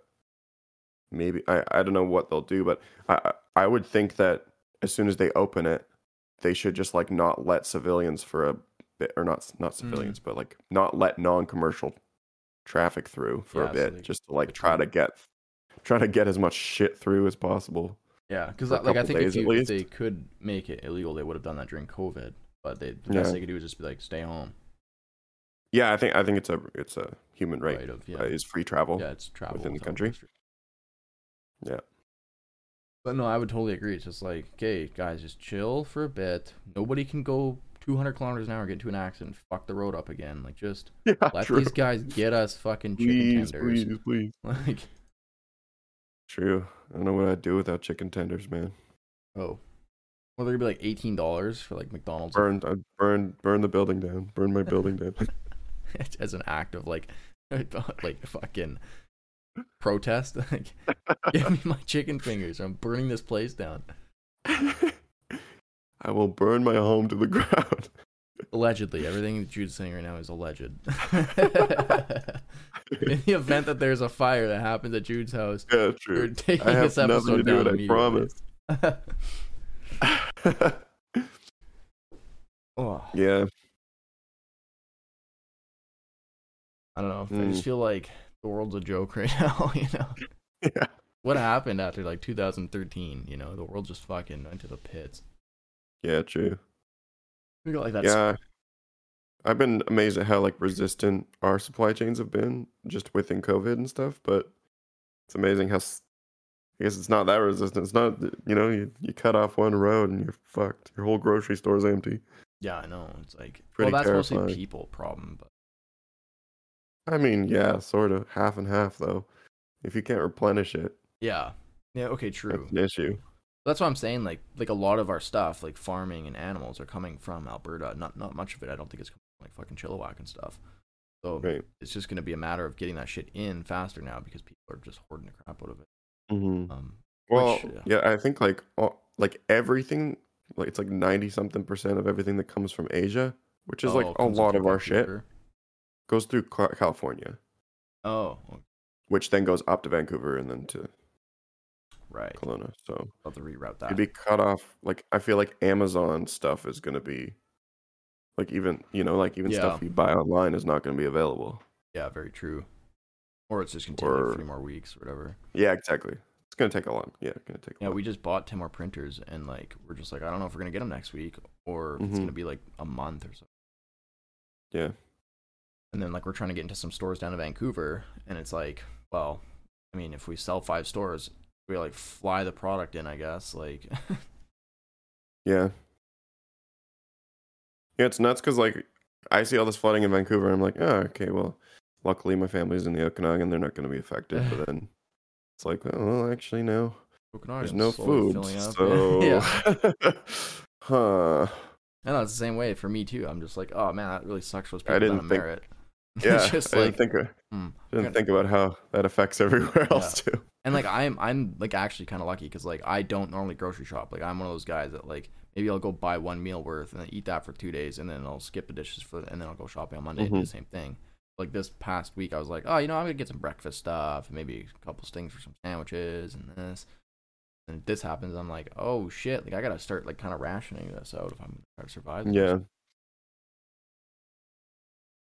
maybe I I don't know what they'll do, but I I would think that as soon as they open it, they should just like not let civilians for a bit, or not not Mm. civilians, but like not let non-commercial traffic through for Yeah, a bit, they- just to like try to get try to get as much shit through as possible. yeah, because like I think if, you, if they could make it illegal, they would have done that during COVID. But they the Yeah. best they could do is just be like stay home. Yeah, I think I think it's a it's a human right, Right, of yeah, uh, is free travel. yeah, it's travel within the country. Yeah. But no, I would totally agree. It's just like, okay, guys, just chill for a bit. Nobody can go 200 kilometers an hour, get into an accident, fuck the road up again. Like, just Yeah, let true. these guys get us fucking chicken please, tenders. please, please. Like, True. I don't know what I'd do without chicken tenders, man. oh, well, they're gonna be like eighteen dollars for like McDonald's Burn, I'd burn, burn the building down. Burn my building down. as an act of like, like fucking protest. Like, give me my chicken fingers. I'm burning this place down. I will burn my home to the ground. Allegedly, everything that Jude's saying right now is alleged. In the event that there's a fire that happens at Jude's house, Yeah, we're true. taking I have this nothing episode to do down with it, I promise. oh, yeah, I don't know. I Mm. just feel like the world's a joke right now. You know yeah, what happened after like 2013? You know, the world just fucking went to the pits. yeah, true. We got like that. Yeah, I've been amazed at how like resistant our supply chains have been just within COVID and stuff. But it's amazing how. s- I guess it's not that resistant. It's not you know you, you cut off one road and you're fucked. Your whole grocery store's empty. Yeah, I know. It's like Pretty well, that's mostly people problem, but I mean, yeah, sort of half and half though. If you can't replenish it, yeah, yeah. Okay, true. that's an issue. That's what I'm saying. Like, like a lot of our stuff, like farming and animals, are coming from Alberta. Not, not much of it. I don't think it's coming from, like fucking Chilliwack and stuff. So Right. it's just gonna be a matter of getting that shit in faster now because people are just hoarding the crap out of it. Mm-hmm. Um, Well, Which, yeah. yeah, I think like all, like everything, like it's like ninety something percent of everything that comes from Asia, which is like oh, a lot of our shit, goes through California, Oh, which then goes up to Vancouver and then to right. Kelowna. So I'll have to reroute that. you'd be cut off. Like I feel like Amazon stuff is gonna be, like even you know like even stuff you buy online is not gonna be available. yeah, very true. Or it's just gonna take like three more weeks or whatever. Yeah, exactly. It's gonna take a long. Yeah, it's gonna take. A Yeah, long. we just bought ten more printers, and like we're just like, I don't know if we're gonna get them next week or if it's Mhm. gonna be like a month or so. Yeah. And then like we're trying to get into some stores down in Vancouver, and it's like, well, I mean, if we sell five stores, we like fly the product in, I guess. Like, Yeah. Yeah, it's nuts because like I see all this flooding in Vancouver. And I'm like, oh, okay, well, luckily my family's in the Okanagan; they're not going to be affected. but then it's like, oh, well, actually, no, there's no food, filling up. so yeah, huh? I know it's the same way for me too. I'm just like, oh man, that really sucks. I people didn't think- Merritt. Yeah, just I like, didn't think of, hmm, didn't gonna- think about how that affects everywhere else too. and like I'm I'm like actually kind of lucky because like I don't normally grocery shop. Like I'm one of those guys that like maybe I'll go buy one meal worth and then eat that for two days and then I'll skip the dishes for and then I'll go shopping on Monday and do Mhm. the same thing. Like this past week, I was like, oh, you know, I'm gonna get some breakfast stuff and maybe a couple things for some sandwiches and this. And this happens, I'm like, oh shit! Like I gotta start like kind of rationing this out if I'm gonna try to survive. this. Yeah.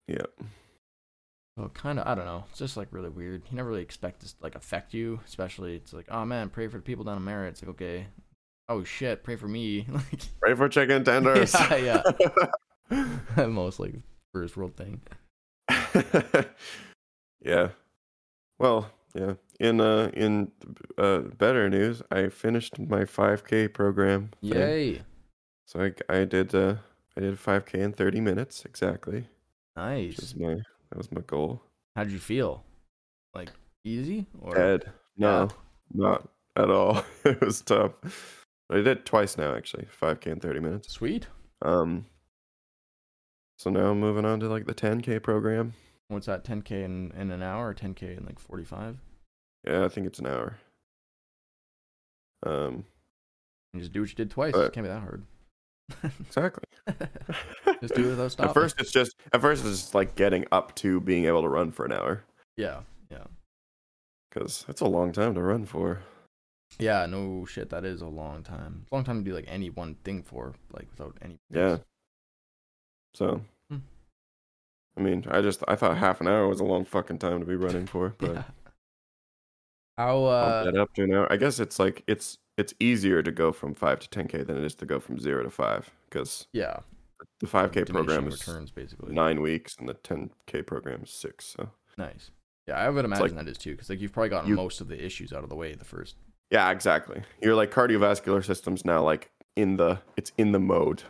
Yeah. So kind of, I don't know. It's just like really weird. You never really expect this to like affect you, especially it's like, oh man, pray for the people down in Merritt. It's like, okay, oh shit, pray for me. like, pray for chicken tenders? yeah, Yeah, most like first world thing. yeah. Well, yeah. In uh in uh better news, I finished my 5K program. thing. Yay, So I I did uh I did 5K in 30 minutes exactly. Nice. is my that was my goal. How'd you feel? Like easy or Dead. No, Yeah. not at all. it was tough. I did it twice now actually. 5K in 30 minutes. sweet? Um so now I'm moving on to like the 10K program. What's that? 10k in, in an hour or 10k in like 45? Yeah, I think it's an hour. Um And just do what you did twice. Uh, it can't be that hard. exactly. just do it without stopping. At first, it's just at first it's just like getting up to being able to run for an hour yeah, yeah, because it's a long time to run for. yeah. No shit, that is a long time. Long time to do like any one thing for, like without any. Yeah. So. I mean, I just I thought half an hour was a long fucking time to be running for, but Yeah. How uh that up to an hour. I guess it's like it's it's easier to go from five to ten k than it is to go from zero to five because yeah the five k program is returns basically nine weeks and the ten k program is six. So nice yeah I would like- imagine that is too because like you've probably gotten You- most of the issues out of the way the first yeah, exactly. Your like cardiovascular system's now like in the it's in the mode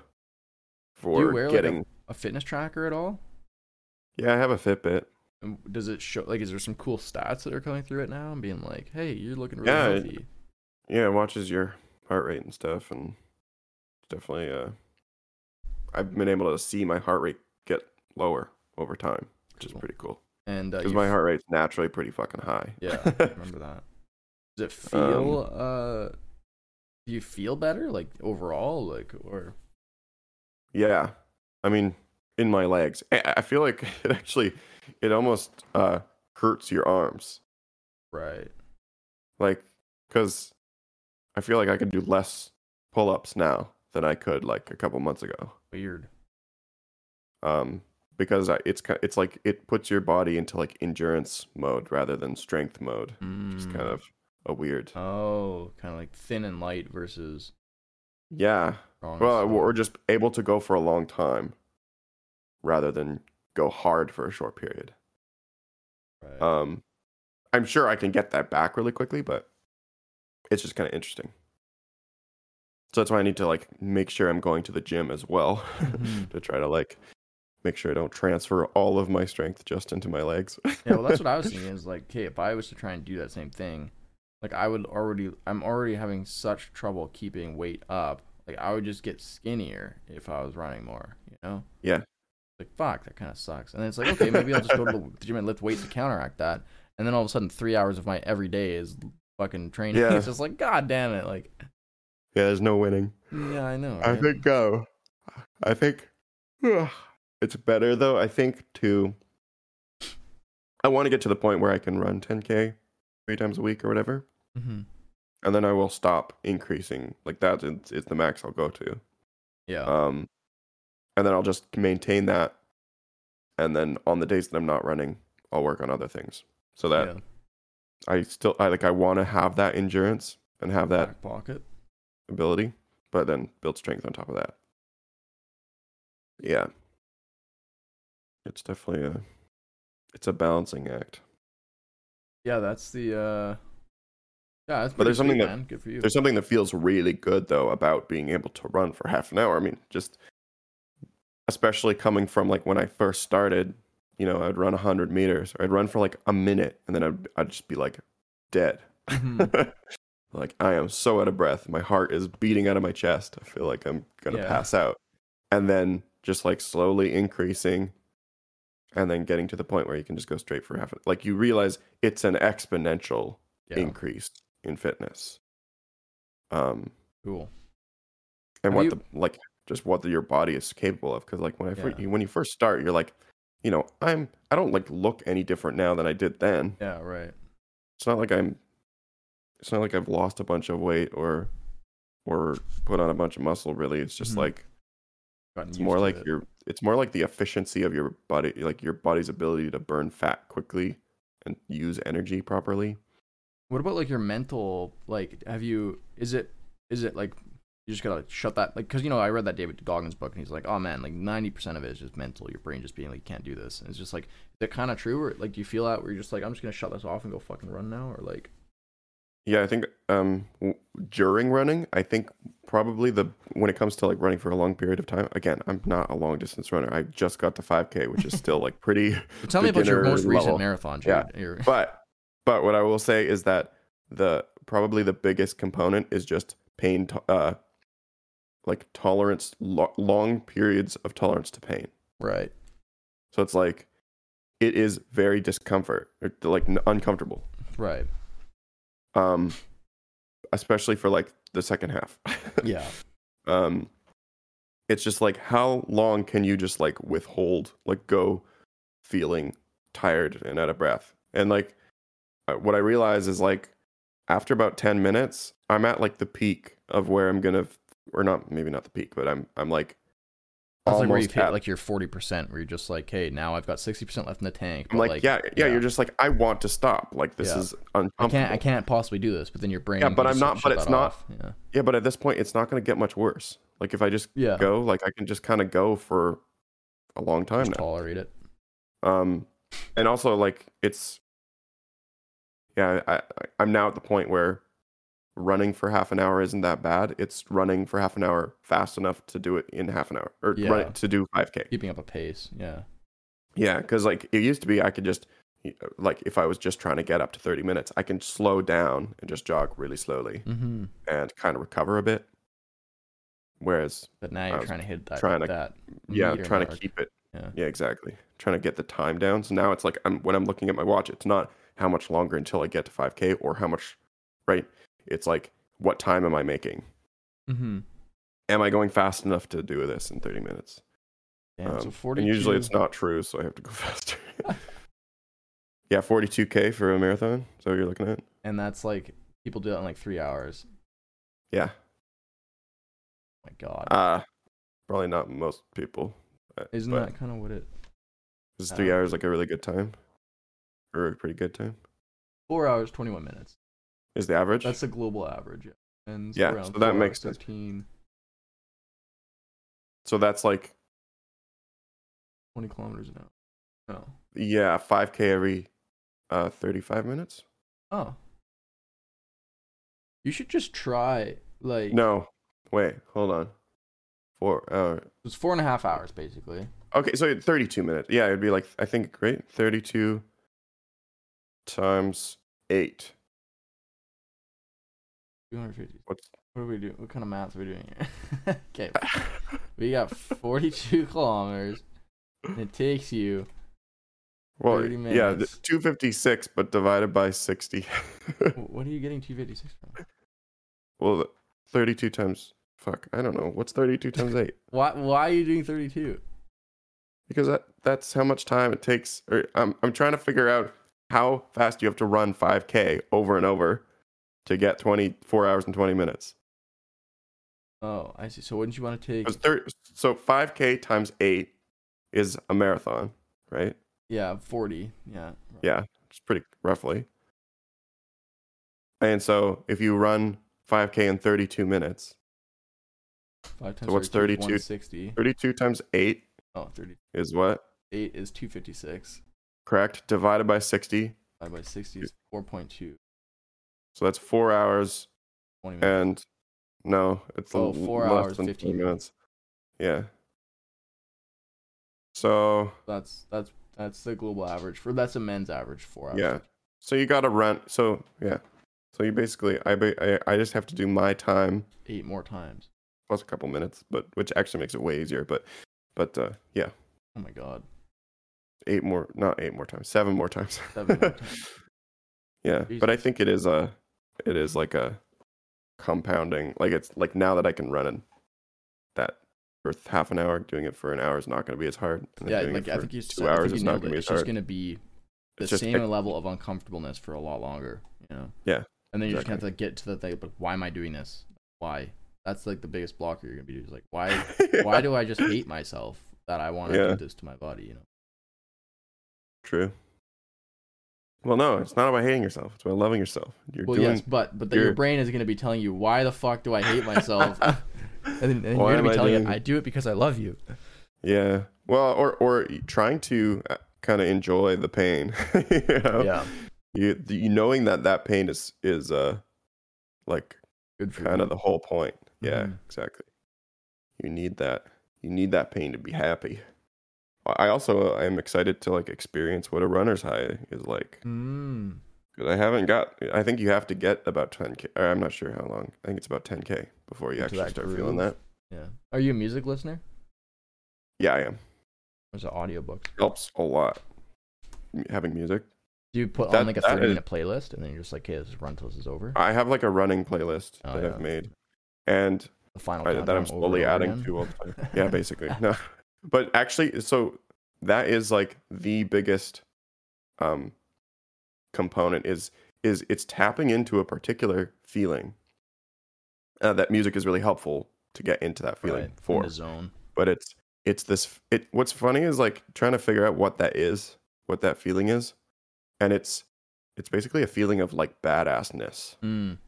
for you wear, like, a- getting. A fitness tracker at all? Yeah, I have a Fitbit. And does it show like is there some cool stats that are coming through it now and being like, hey, you're looking really Yeah, it- healthy? Yeah, it watches your heart rate and stuff, and definitely. Uh, I've been able to see my heart rate get lower over time, which is pretty cool. And uh, Because you my heart rate's naturally pretty fucking high. Yeah, I remember that. Does it feel Um, uh do you feel better like overall like or Yeah, I mean, in my legs, I, I feel like it actually, it almost uh, hurts your arms, right? like, because I feel like I can do less pull-ups now than I could like a couple months ago. Weird. Um, because it's it's like it puts your body into like endurance mode rather than strength mode. Just kind Mm. of a weird. Oh, kind of like thin and light versus Yeah. Well, we're just able to go for a long time rather than go hard for a short period. right. Um, I'm sure I can get that back really quickly, but it's just kind of interesting. So that's why I need to like make sure I'm going to the gym as well Mhm. to try to like make sure I don't transfer all of my strength just into my legs. yeah, well, that's what I was thinking. Is like, okay, if I was to try and do that same thing, like I would already, I'm already having such trouble keeping weight up. Like I would just get skinnier if I was running more. You know? Yeah. Like fuck, that kind of sucks. And then it's like, okay, maybe I'll just go to the gym and lift weights to counteract that. And then all of a sudden, three hours of my every day is fucking training. Yeah. It's just like, god damn it, like. yeah, there's no winning. Yeah, I know. I right? think uh, I think it's better though. I think to I want to get to the point where I can run 10k three times a week or whatever, Mhm. and then I will stop increasing. Like that is, is the max I'll go to. Yeah. Um, and then I'll just maintain that, and then on the days that I'm not running, I'll work on other things so that yeah. I still I like I want to have that endurance and have that Back pocket. ability, but then build strength on top of that. Yeah. It's definitely a it's a balancing act. Yeah, that's the. uh Yeah, that's. But there's something that- Good for you. There's something that feels really good though about being able to run for half an hour. I mean, just especially coming from like when I first started, you know, I'd run 100 meters or I'd run for like a minute and then I'd, I'd just be like dead. Mhm. like I am so out of breath. My heart is beating out of my chest. I feel like I'm going to Yeah. pass out. And then just like slowly increasing and then getting to the point where you can just go straight for half an like you realize it's an exponential yeah. increase in fitness. Um Cool. and Have what you- the like just what the, your body is capable of because like when I Yeah. when you first start you're like you know I'm I don't like look any different now than I did then Yeah. Right. it's not like I'm it's not like I've lost a bunch of weight or or put on a bunch of muscle really it's just Mhm. like Gotten it's more like it. your it's more like the efficiency of your body like your body's ability to burn fat quickly and use energy properly What about like your mental? Like, have you? Is it? Is it like you just gotta shut that? Like, cause you know I read that David Goggins book and he's like, oh man, like ninety percent of it is just mental. Your brain just being like, you can't do this. And it's just like, is it kind of true? Or like, do you feel that where you're just like, I'm just gonna shut this off and go fucking run now? Or like, Yeah, I think um w- during running, I think probably the when it comes to like running for a long period of time. Again, I'm not a long distance runner. I just got to 5K, which is still like pretty. But tell me about your most recent level. marathon. Yeah. Jared. Your- But but what I will say is that the probably the biggest component is just pain. Uh, like tolerance, lo- long periods of tolerance to pain. right. So it's like it is very discomfort, or, like uncomfortable. Right. Um, especially for like the second half. Yeah. um it's just like how long can you just like withhold like go feeling tired and out of breath and like uh, what i realize is like after about 10 minutes i'm at like the peak of where i'm gonna or not maybe not the peak but i'm i'm like That's like where you hit like your forty percent, where you're just like, hey, now I've got sixty percent left in the tank. i'm but, like, yeah, yeah yeah. you're just like i want to stop like this Yeah. is I can't, I can't possibly do this. But then your brain, Yeah, but I'm not- but it's not- off. Yeah. yeah but at this point it's not going to get much worse like if i just Yeah. go like i can just kind of go for a long time Just now tolerate it. um and also like it's yeah I, I i'm now at the point where running for half an hour isn't that bad. It's running for half an hour fast enough to do it in half an hour or Yeah. run, to do 5k. Keeping up a pace. Yeah. Yeah, because like it used to be, I could just like if I was just trying to get up to 30 minutes, I can slow down and just jog really slowly Mm-hmm. and kind of recover a bit. Whereas, But now you're trying to hit that. trying to- that yeah, trying to keep it. Yeah. Yeah, exactly. Trying to get the time down. So now it's like I'm when I'm looking at my watch, it's not how much longer until I get to 5K or how much, right? It's like what time am I making? Mm-hmm. Am I going fast enough to do this in 30 minutes? Damn, so Um, 42. and usually it's not true, so I have to go faster. yeah, 42k for a marathon. So you're looking at? And that's like people do that in like three hours. Yeah. Oh my God. Uh probably not most people. uh, Isn't but that kind of what it? is three hours like a really good time, or a pretty good time? Four hours, 21 minutes. Is the average? That's the global average. Yeah. And Yeah, so that makes hours, sense. 13, so that's like 20 kilometers an hour. No. yeah, 5k every uh 35 minutes. Oh. You should just try like No, wait, hold on. Four. Uh, it's four and a half hours basically. okay, so 32 minutes. Yeah, it'd be like I think great 32 times eight. 250. What's What are we doing? What kind of math are we doing here? okay. We got 42 kilometers. And it takes you well? 30 Yeah, 256, but divided by 60. what are you getting 256 from? well, 32 times. Fuck, I don't know. What's 32 times eight? Why why are you doing 32? Because that that's how much time it takes. Or I'm I'm trying to figure out how fast you have to run 5k over and over to get 24 hours and 20 minutes. Oh, I see. So wouldn't you want to take? so 5k times 8 is a marathon, right? Yeah, 40. Yeah. Yeah, it's pretty roughly. And so if you run 5k in 32 minutes, 5 times so what's 32 is 32? 160. 32 times 8 Oh, 38 is what? is 256. Correct? Divided by 60. 5 by 60 is 4.2. So that's 4 hours 20 minutes. and no, it's Oh, four hours, than 15 20 minutes. Yeah. So, That's that's that's the global average for that's a men's average 4 hours. yeah. So you got to rent. so yeah. So you basically I, I I just have to do my time 8 more times. plus a couple minutes, but which actually makes it way easier, but but uh yeah, Oh my god. eight more not eight more times, seven more times. 7 more times. yeah, but I think it is a it is like a compounding like it's like now that I can run in that for half an hour doing it for an hour is not going to be as hard. Yeah, like I think you two hours is not going to be It's hard. just going to be the It's same level of uncomfortableness for a lot longer, you know. Yeah, And then you just have to get to the thing, but why am I doing this? Why? That's like the biggest blocker you're going to be doing. Like why why do I just hate myself that I want to Yeah. do this to my body, you know? True. Well, no, it's not about hating yourself. It's about loving yourself. You're Well, doing. yes, but but then your brain is going to be telling you, why the fuck do I hate myself? and then, and you're going to I be telling doing it, it? I do it because I love you. Yeah. Well, or or trying to kind of enjoy the pain. you know? Yeah, You, you knowing that that pain is is uh like good for kind of the whole point. Yeah, Mhm. exactly. You need that. You need that pain to be happy. I also I am excited to like experience what a runner's high is like. Mm. Because I haven't got. I think you have to get about 10k. Or I'm not sure how long. I think it's about 10k before you Into actually start feeling that. Yeah. Are you a music listener? Yeah, I am. There's is it audiobooks? Helps a lot. Having music. Do you put That- on like a that 30 is- minute playlist and then you're just like, okay, let's run till this is over? I have like a running playlist Oh, that yeah. I've made, and The final I, that I'm slowly adding again? to all the time. Yeah, basically. no, but actually, so that is like the biggest um component is is it's tapping into a particular feeling uh, that music is really helpful to get into that feeling Right, in for the zone. but it's it's this it what's funny is like trying to figure out what that is what that feeling is and it's it's basically a feeling of like badassness Mm.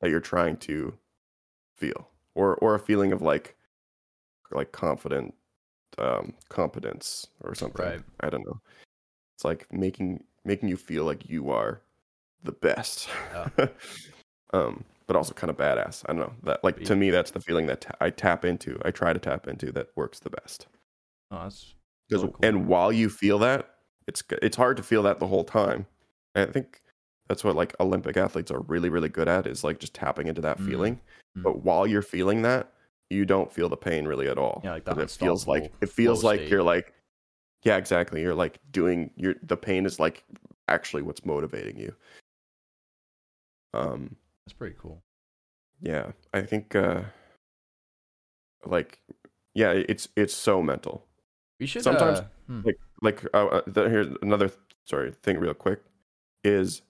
that you're trying to feel or or a feeling of like like confident um competence or something Right. i don't know it's like making making you feel like you are the best Yeah. um but also kind of badass. I don't know that like to me that's the feeling that ta- I tap into. I try to tap into that works the best. Oh, that's Because Really cool. and while you feel that, it's it's hard to feel that the whole time. And I think that's what like Olympic athletes are really really good at is like just tapping into that Mm. feeling. Mm. But while you're feeling that, you don't feel the pain really at all. Yeah, like it feels like it feels like state. you're like yeah, exactly. You're like doing your the pain is like actually what's motivating you. Um that's pretty cool. yeah, I think uh like yeah, it's it's so mental. We should Sometimes, uh, hmm. like like uh, uh, the, here's another sorry thing real quick is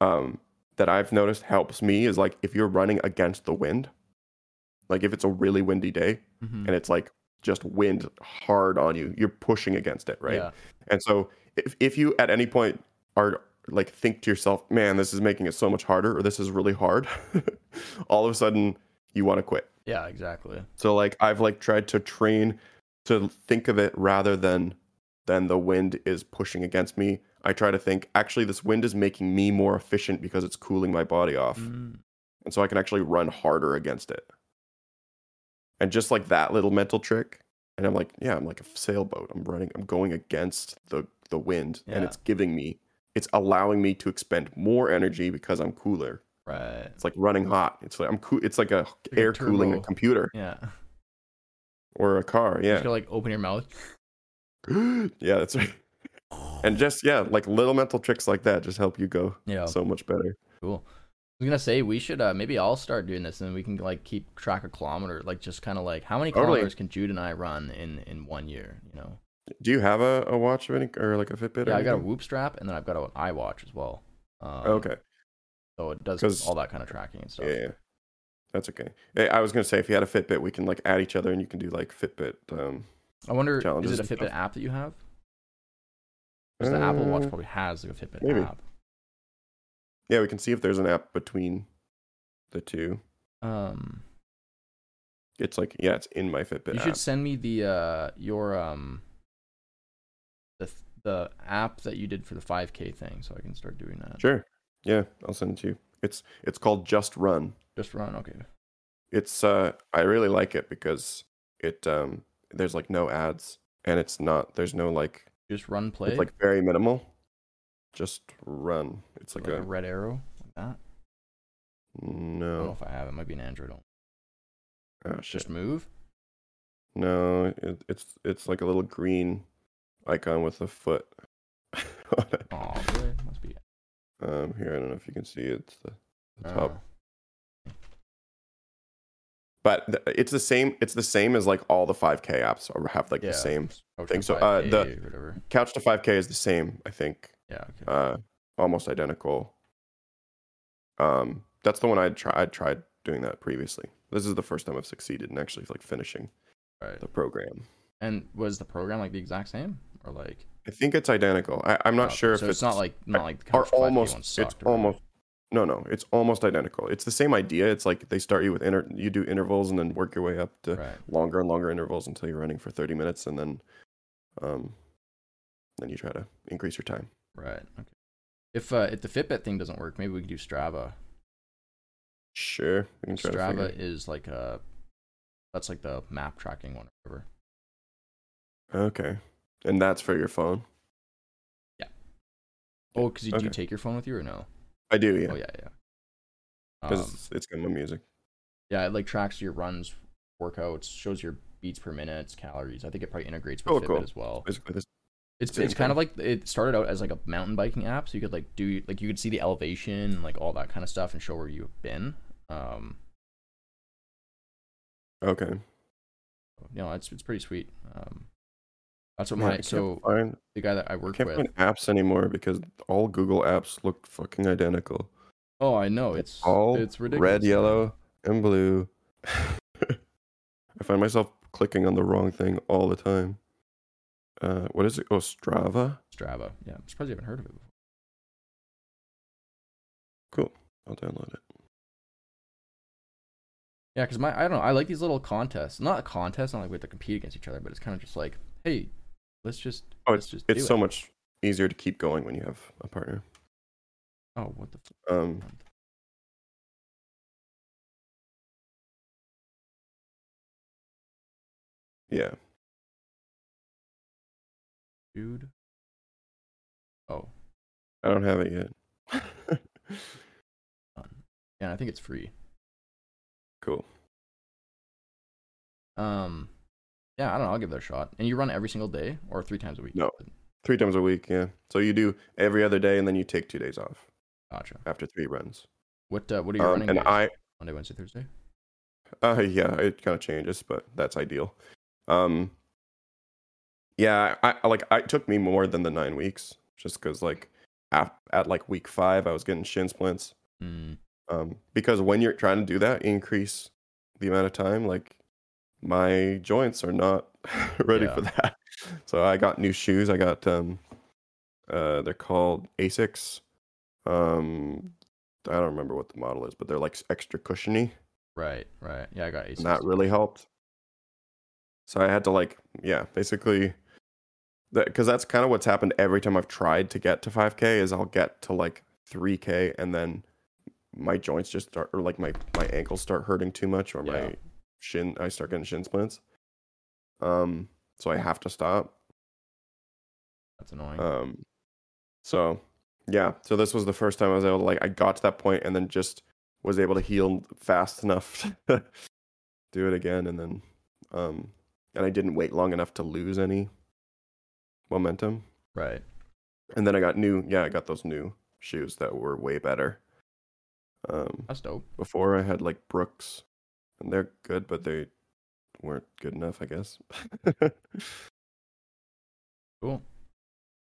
um that I've noticed helps me is like if you're running against the wind, like if it's a really windy day Mhm. and it's like just wind hard on you, you're pushing against it, right? Yeah. And so if if you at any point are like think to yourself, man, this is making it so much harder or this is really hard, all of a sudden you want to quit. Yeah, exactly. So like I've like tried to train to think of it rather than than the wind is pushing against me. I try to think actually this wind is making me more efficient because it's cooling my body off. Mm, And so I can actually run harder against it. And just like that little mental trick, and I'm like, yeah, I'm like a sailboat. I'm running, I'm going against the the wind and it's giving me it's allowing me to expend more energy because I'm cooler. right. It's like running hot. It's like I'm cool. It's like a a air cooling a computer Yeah. or a car. Yeah. just gotta like open your mouth. yeah, that's right. And just yeah, like little mental tricks like that just help you go Yeah. so much better. Cool. I was gonna say we should uh maybe I'll start doing this and we can like keep track of kilometer, like just kind of like how many Totally. kilometers can Jude and I run in in one year? You know. Do you have a, a watch of any or like a Fitbit? or Yeah, I got a anything? Whoop strap and then I've got an iWatch as well. Um, Okay. So it does 'Cause- all that kind of tracking and stuff. Yeah, yeah. That's okay. Hey, I was gonna say if you had a Fitbit, we can like add each other and you can do like Fitbit. Um, I wonder, Challenges is it a and Fitbit stuff. app that you have? Because the Apple Watch uh, probably has like a Fitbit maybe. app. Yeah, we can see if there's an app between the two. Um, It's like yeah, it's in my Fitbit you app. should send me the uh your um the the app that you did for the 5K thing, so I can start doing that. Sure. Yeah, I'll send it to you. It's it's called Just Run. Just run, okay. It's uh I really like it because it um there's like no ads and it's not there's no like Just run, play. it's like very minimal. Just run. It's like, like, a, a, red arrow like that. No. I don't know if I have it. Might be an Android. one. Oh shit. Just move. No, it, it's it's like a little green icon with a foot. on it. Oh, really? Must be. um, here I don't know if you can see it. It's the, the top, Uh, but th- it's the same. It's the same as like all the 5K apps or have like yeah. the same. Couch thing. So, uh, the- whatever. Couch to 5K is the same. I think. Yeah. Okay. Uh, almost identical. Um, that's the one I tried. I tried doing that previously. This is the first time I've succeeded in actually like finishing right. the program. And was the program like the exact same, or like? I think it's identical. I, I'm not oh, sure so if it's, not like not like the or Couch to 5K almost it's almost no no it's almost identical it's the same idea it's like they start you with inter you do intervals and then work your way up to right. longer and longer intervals until you're running for 30 minutes and then um then you try to increase your time Right. Okay. If uh, if the Fitbit thing doesn't work, maybe we can do Strava. sure we can try to Strava is like a that's like the map tracking one or whatever. okay and that's for your phone Yeah. Oh, because you Okay. take your phone with you or no? i do yeah Oh yeah, yeah. because Um, it's, it's got my music yeah, it like tracks your runs, workouts, shows your beats per minute, calories. I think it probably integrates with Oh, Fitbit cool. as well. basically this It's Same it's kind thing. of like it started out as like a mountain biking app, so you could like do like you could see the elevation, and, like all that kind of stuff, and show where you've been. Um, okay you know, it's it's pretty sweet. Um, that's what my so find, the guy that I I work can't with. find apps anymore because all google apps look fucking identical Oh, I know it's all it's ridiculous. red, yellow, and blue. I find myself clicking on the wrong thing all the time uh, what is it? Oh, Strava. Strava. Yeah, I'm surprised you haven't heard of it before. Cool. I'll download it. Yeah, because my I don't know. I like these little contests. Not a contest. Not like we have to compete against each other, but it's kind of just like, hey, let's just. Oh, it's just. It's so it. much easier to keep going when you have a partner. Oh, what the. F- um. Yeah dude. Oh, I don't have it yet. yeah, I think it's free. cool. Um, yeah, I don't know. I'll give that a shot. And you run every single day or three times a week? No. Three times a week, yeah. So you do every other day and then you take two days off Gotcha. after three runs. What uh, what are you Um, running and days? I Monday, Wednesday, Thursday. Uh, yeah, it kind of changes, but that's ideal. Um, yeah, I, I like I it took me more than the nine weeks, just because like at, at like week five, I was getting shin splints. Mm, Um, because when you're trying to do that, increase the amount of time, like my joints are not ready Yeah. for that. So I got new shoes. I got um, uh, they're called Asics. Um, I don't remember what the model is, but they're like extra cushiony. right, right. Yeah, I got and Asics. that really helped. So I had to like, yeah, basically, because that's kind of what's happened every time I've tried to get to 5K is I'll get to like 3K and then my joints just start, or like my my ankles start hurting too much, or Yeah. my shin, I start getting shin splints. Um, so I have to stop. That's annoying. Um, so yeah, so this was the first time I was able to like I got to that point and then just was able to heal fast enough to do it again, and then um, and I didn't wait long enough to lose any momentum, right. and then I got new, yeah, I got those new shoes that were way better. Um, That's dope. before I had like Brooks, and they're good, but they weren't good enough, I guess. Cool.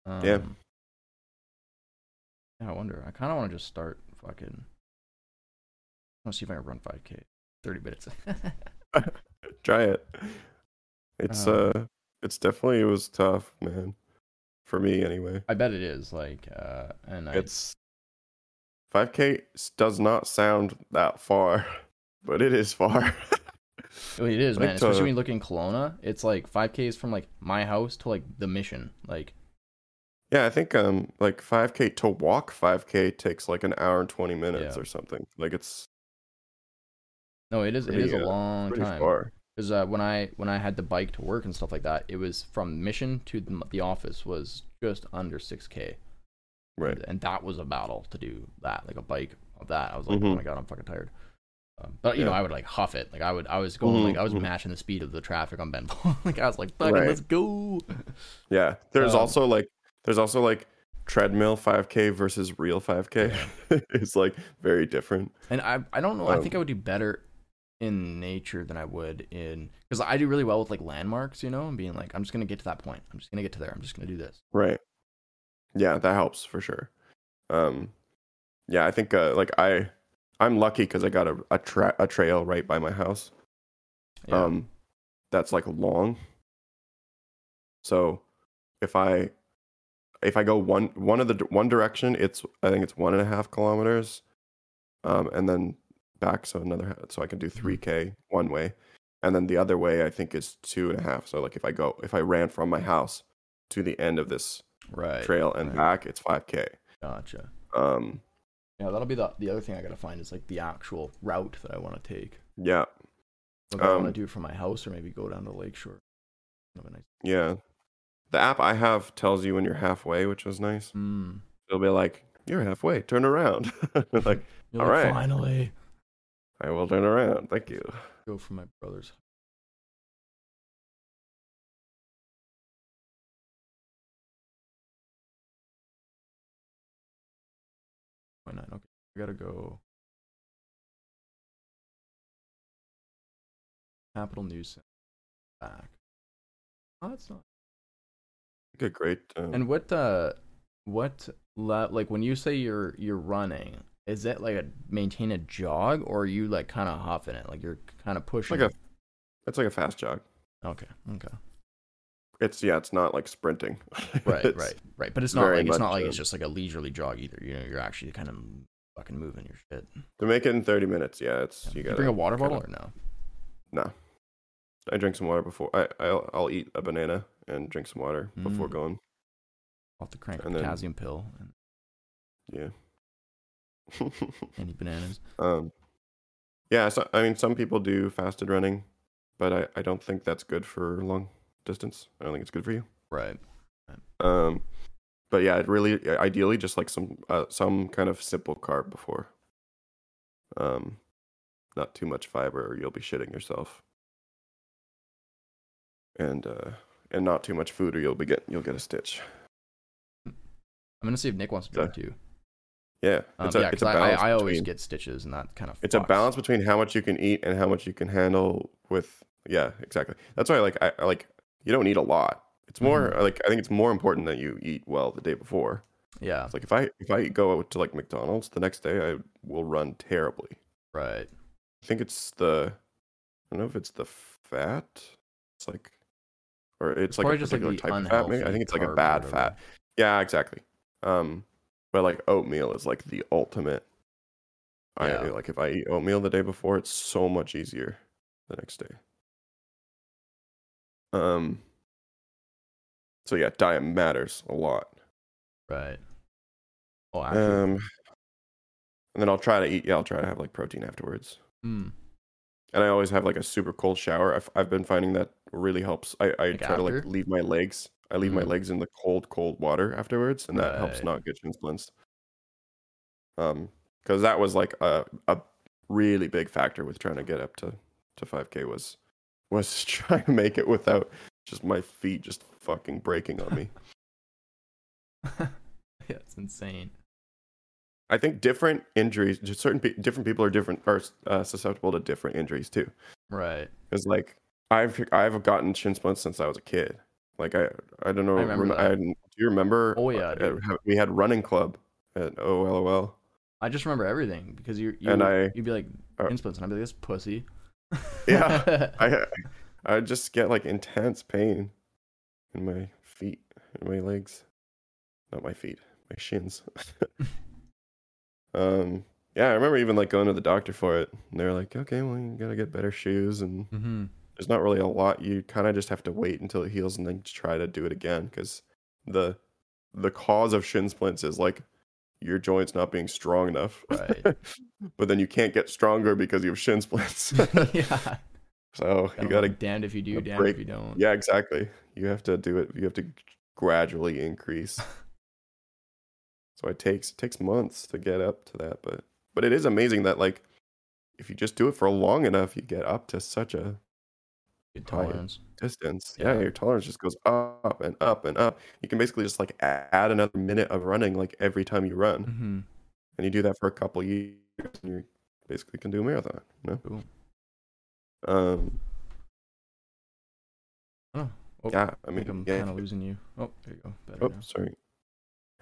Um, Yeah. Yeah, I wonder. I kind of want to just start fucking. To see if I can run 5K. 30 minutes. Try it. It's Um, uh it's definitely it was tough, man. For me anyway. I bet it is. Like, uh, and I, It's five k does not sound that far, but it is far. Well, it is, man. Especially when you look in Kelowna, it's like 5K is from like my house to like the mission. Like, yeah, I think um like 5k to walk 5k takes like an hour and 20 minutes Yeah. or something. Like it's no, it is. it Pretty, is a uh, long pretty time. far. Because uh, when I when I had the bike to work and stuff like that, it was from mission to the, office was just under 6K. Right. and that was a battle to do that like a bike of that i was like oh Mhm. my god i'm fucking tired um, but you know i would like huff it like i would i was going like i was Mhm, mhm. matching the speed of the traffic on Benvoulin like i was like fucking Right. let's go Yeah. There's Um, also like there's also like treadmill 5k versus real 5k. it's like very different. and i i don't know i think i Um, would do better in nature than i would in because i do really well with like landmarks you know and being like i'm just gonna get to that point i'm just gonna get to there i'm just gonna do this Right. Yeah, that helps for sure. Um, yeah, I think uh, like I, I'm lucky because I got a a, tra- a trail right by my house. yeah Um, that's like long. So, if I, if I go one one of the one direction, it's I think it's one and a half kilometers, um, and then back so another so I can do three k one way, and then the other way I think is two and a half. So like if I go if I ran from my house to the end of this right trail and right. back, it's 5K. gotcha Um, yeah that'll be the the other thing i gotta find is like the actual route that i want to take yeah, Whether I want to Um, do from my house or maybe go down to Lakeshore. Have a nice. yeah. The app I have tells you when you're halfway, which was nice. Mm. It'll be like, "You're halfway. Turn around." like, All like, right. Finally, I will turn around. Thank you. go for my brother's. Why not? Okay, I gotta go. Capital News Center. Back. Oh, that's not. Good, great. Um, And what uh what la- like when you say you're you're running, is it like a maintain a jog or are you like kind of huffing it? Like you're kind of pushing. like a, it's like a fast jog. okay, okay. It's yeah, it's not like sprinting. Right, right, right. But it's not like it's not like it's just like a leisurely jog either. You know, you're actually kind of fucking moving your shit. To make it in 30 minutes, yeah, it's Yeah. you You got bring a water bottle or no? No. I drink some water before. I I'll, I'll eat a banana and drink some water before Mm. going. I'll have to crank And then- potassium pill and Yeah. any bananas. um. Yeah. So I mean, some people do fasted running. but I, I don't think that's good for long distance. I don't think it's good for you. Right. Um, but yeah, it really ideally just like some uh, some kind of simple carb before. Um, not too much fiber, or you'll be shitting yourself. And uh, and not too much food, or you'll be get you'll get a stitch. I'm gonna see if Nick wants to So, it too. Yeah, Um, it's a yeah, it's 'cause a I, I, always between- get stitches, and that kind of. it's a balance between how much you can eat and how much you can handle with yeah exactly. That's why like i I like you don't eat a lot. It's more Mm-hmm. like i think it's more important that you eat well the day before. Yeah. it's like if i if i go out to like mcdonald's the next day i will run terribly. Right. i think it's the i don't know if it's the fat it's like or it's, like a like, particular the type of fat maybe? I think it's like a bad fat. Yeah exactly. Um but like oatmeal is like the ultimate I like if I eat oatmeal the day before, it's so much easier the next day. Um. So yeah, diet matters a lot. Right. Oh, actually. Um. And then I'll try to eat. Yeah, I'll try to have like protein afterwards. mm, And I always have like a super cold shower. I've I've been finding that really helps. I I Like try to like leave my legs. I leave my Mhm. legs in the cold cold water afterwards, and that helps Right. not get shin splints. Um, because that was like a a really big factor with trying to get up to to 5k was was trying to make it without just my feet just fucking breaking on me. yeah, it's insane. I think different injuries, just certain pe- different people are different are uh, susceptible to different injuries too. Right. Because like I've I've gotten shin splints since I was a kid. Like I I don't know. I remember rem- I, do you remember? Oh, yeah, uh, dude. we had running club at OLOL. I just remember everything because you you And I- you'd be like uh, splints, and I'd be like this pussy. Yeah. I I just get like intense pain in my feet, in my legs, not my feet, my shins. um. Yeah, I remember even like going to the doctor for it. And they're like, "Okay, well, you gotta get better shoes and hmm there's not really a lot you kind of just have to wait until it heals and then try to do it again because the the cause of shin splints is like your joints not being strong enough Right. but then you can't get stronger because you have shin splints yeah. so you gotta like, damned if you do, damned break- if you don't. yeah exactly you have to do it you have to gradually increase so it takes it takes months to get up to that but but it is amazing that like if you just do it for long enough you get up to such a Tolerance. distance. Yeah. Yeah. your tolerance just goes up and up and up. You can basically just like add another minute of running like every time you run, hmm and you do that for a couple years, and you basically can do a marathon. You know? Cool. Um. Oh, oh, yeah, I I mean, think I'm yeah. kind of losing you. Oh, there you go. Better Oh, now. sorry.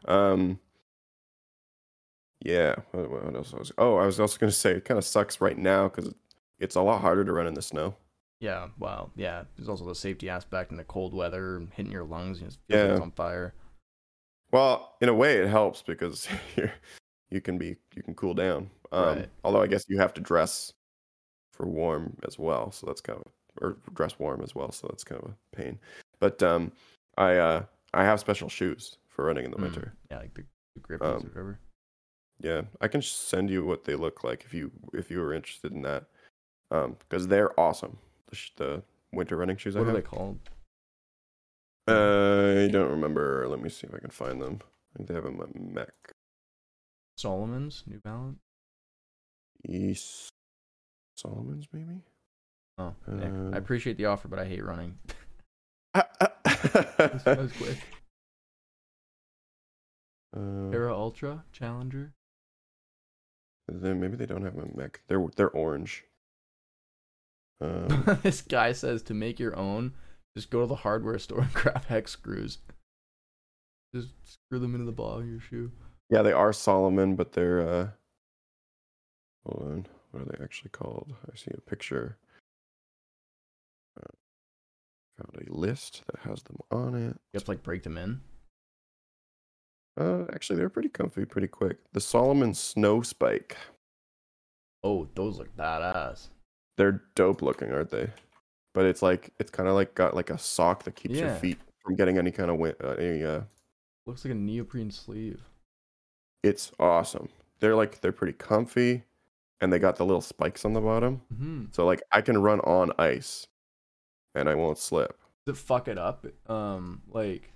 Um. Yeah. What, what else was? Oh, I was also gonna say it kind of sucks right now because it's a lot harder to run in the snow. Yeah, well, yeah. There's also the safety aspect and the cold weather hitting your lungs. You like it's Yeah. on fire. Well, in a way, it helps because you you can be you can cool down. Um, Right. Although I guess you have to dress for warm as well, so that's kind of or dress warm as well, so that's kind of a pain. But um, I uh I have special shoes for running in the Mm, winter. Yeah, like the, the grippies Um, or whatever. Yeah, I can send you what they look like if you if you were interested in that, um, because they're awesome. The, sh- the winter running shoes What I are have. they called? I don't remember. Let me see if I can find them. I think they have them at MEC. Salomon's New Balance. East Salomon's, maybe. Oh, Um, I appreciate the offer, but I hate running. that that was quick. Uh, Era Ultra Challenger. then maybe they don't have a MEC. They're they're orange. Um, this guy says to make your own, just go to the hardware store and grab hex screws. Just screw them into the bottom of your shoe. yeah, they are Salomon, but they're uh. Hold on, what are they actually called? I see a picture. Uh, found a list that has them on it. You have to like break them in. Uh, actually, they're pretty comfy, pretty quick. The Salomon Snow Spike. Oh, those look badass. They're dope looking, aren't they? But it's like it's kind of like got like a sock that keeps your Yeah. feet from getting any kind of wind. Uh, any, uh, Looks like a neoprene sleeve. it's awesome. They're like they're pretty comfy, and they got the little spikes on the bottom. hmm So like I can run on ice and I won't slip. Does it fuck it up? Um, like,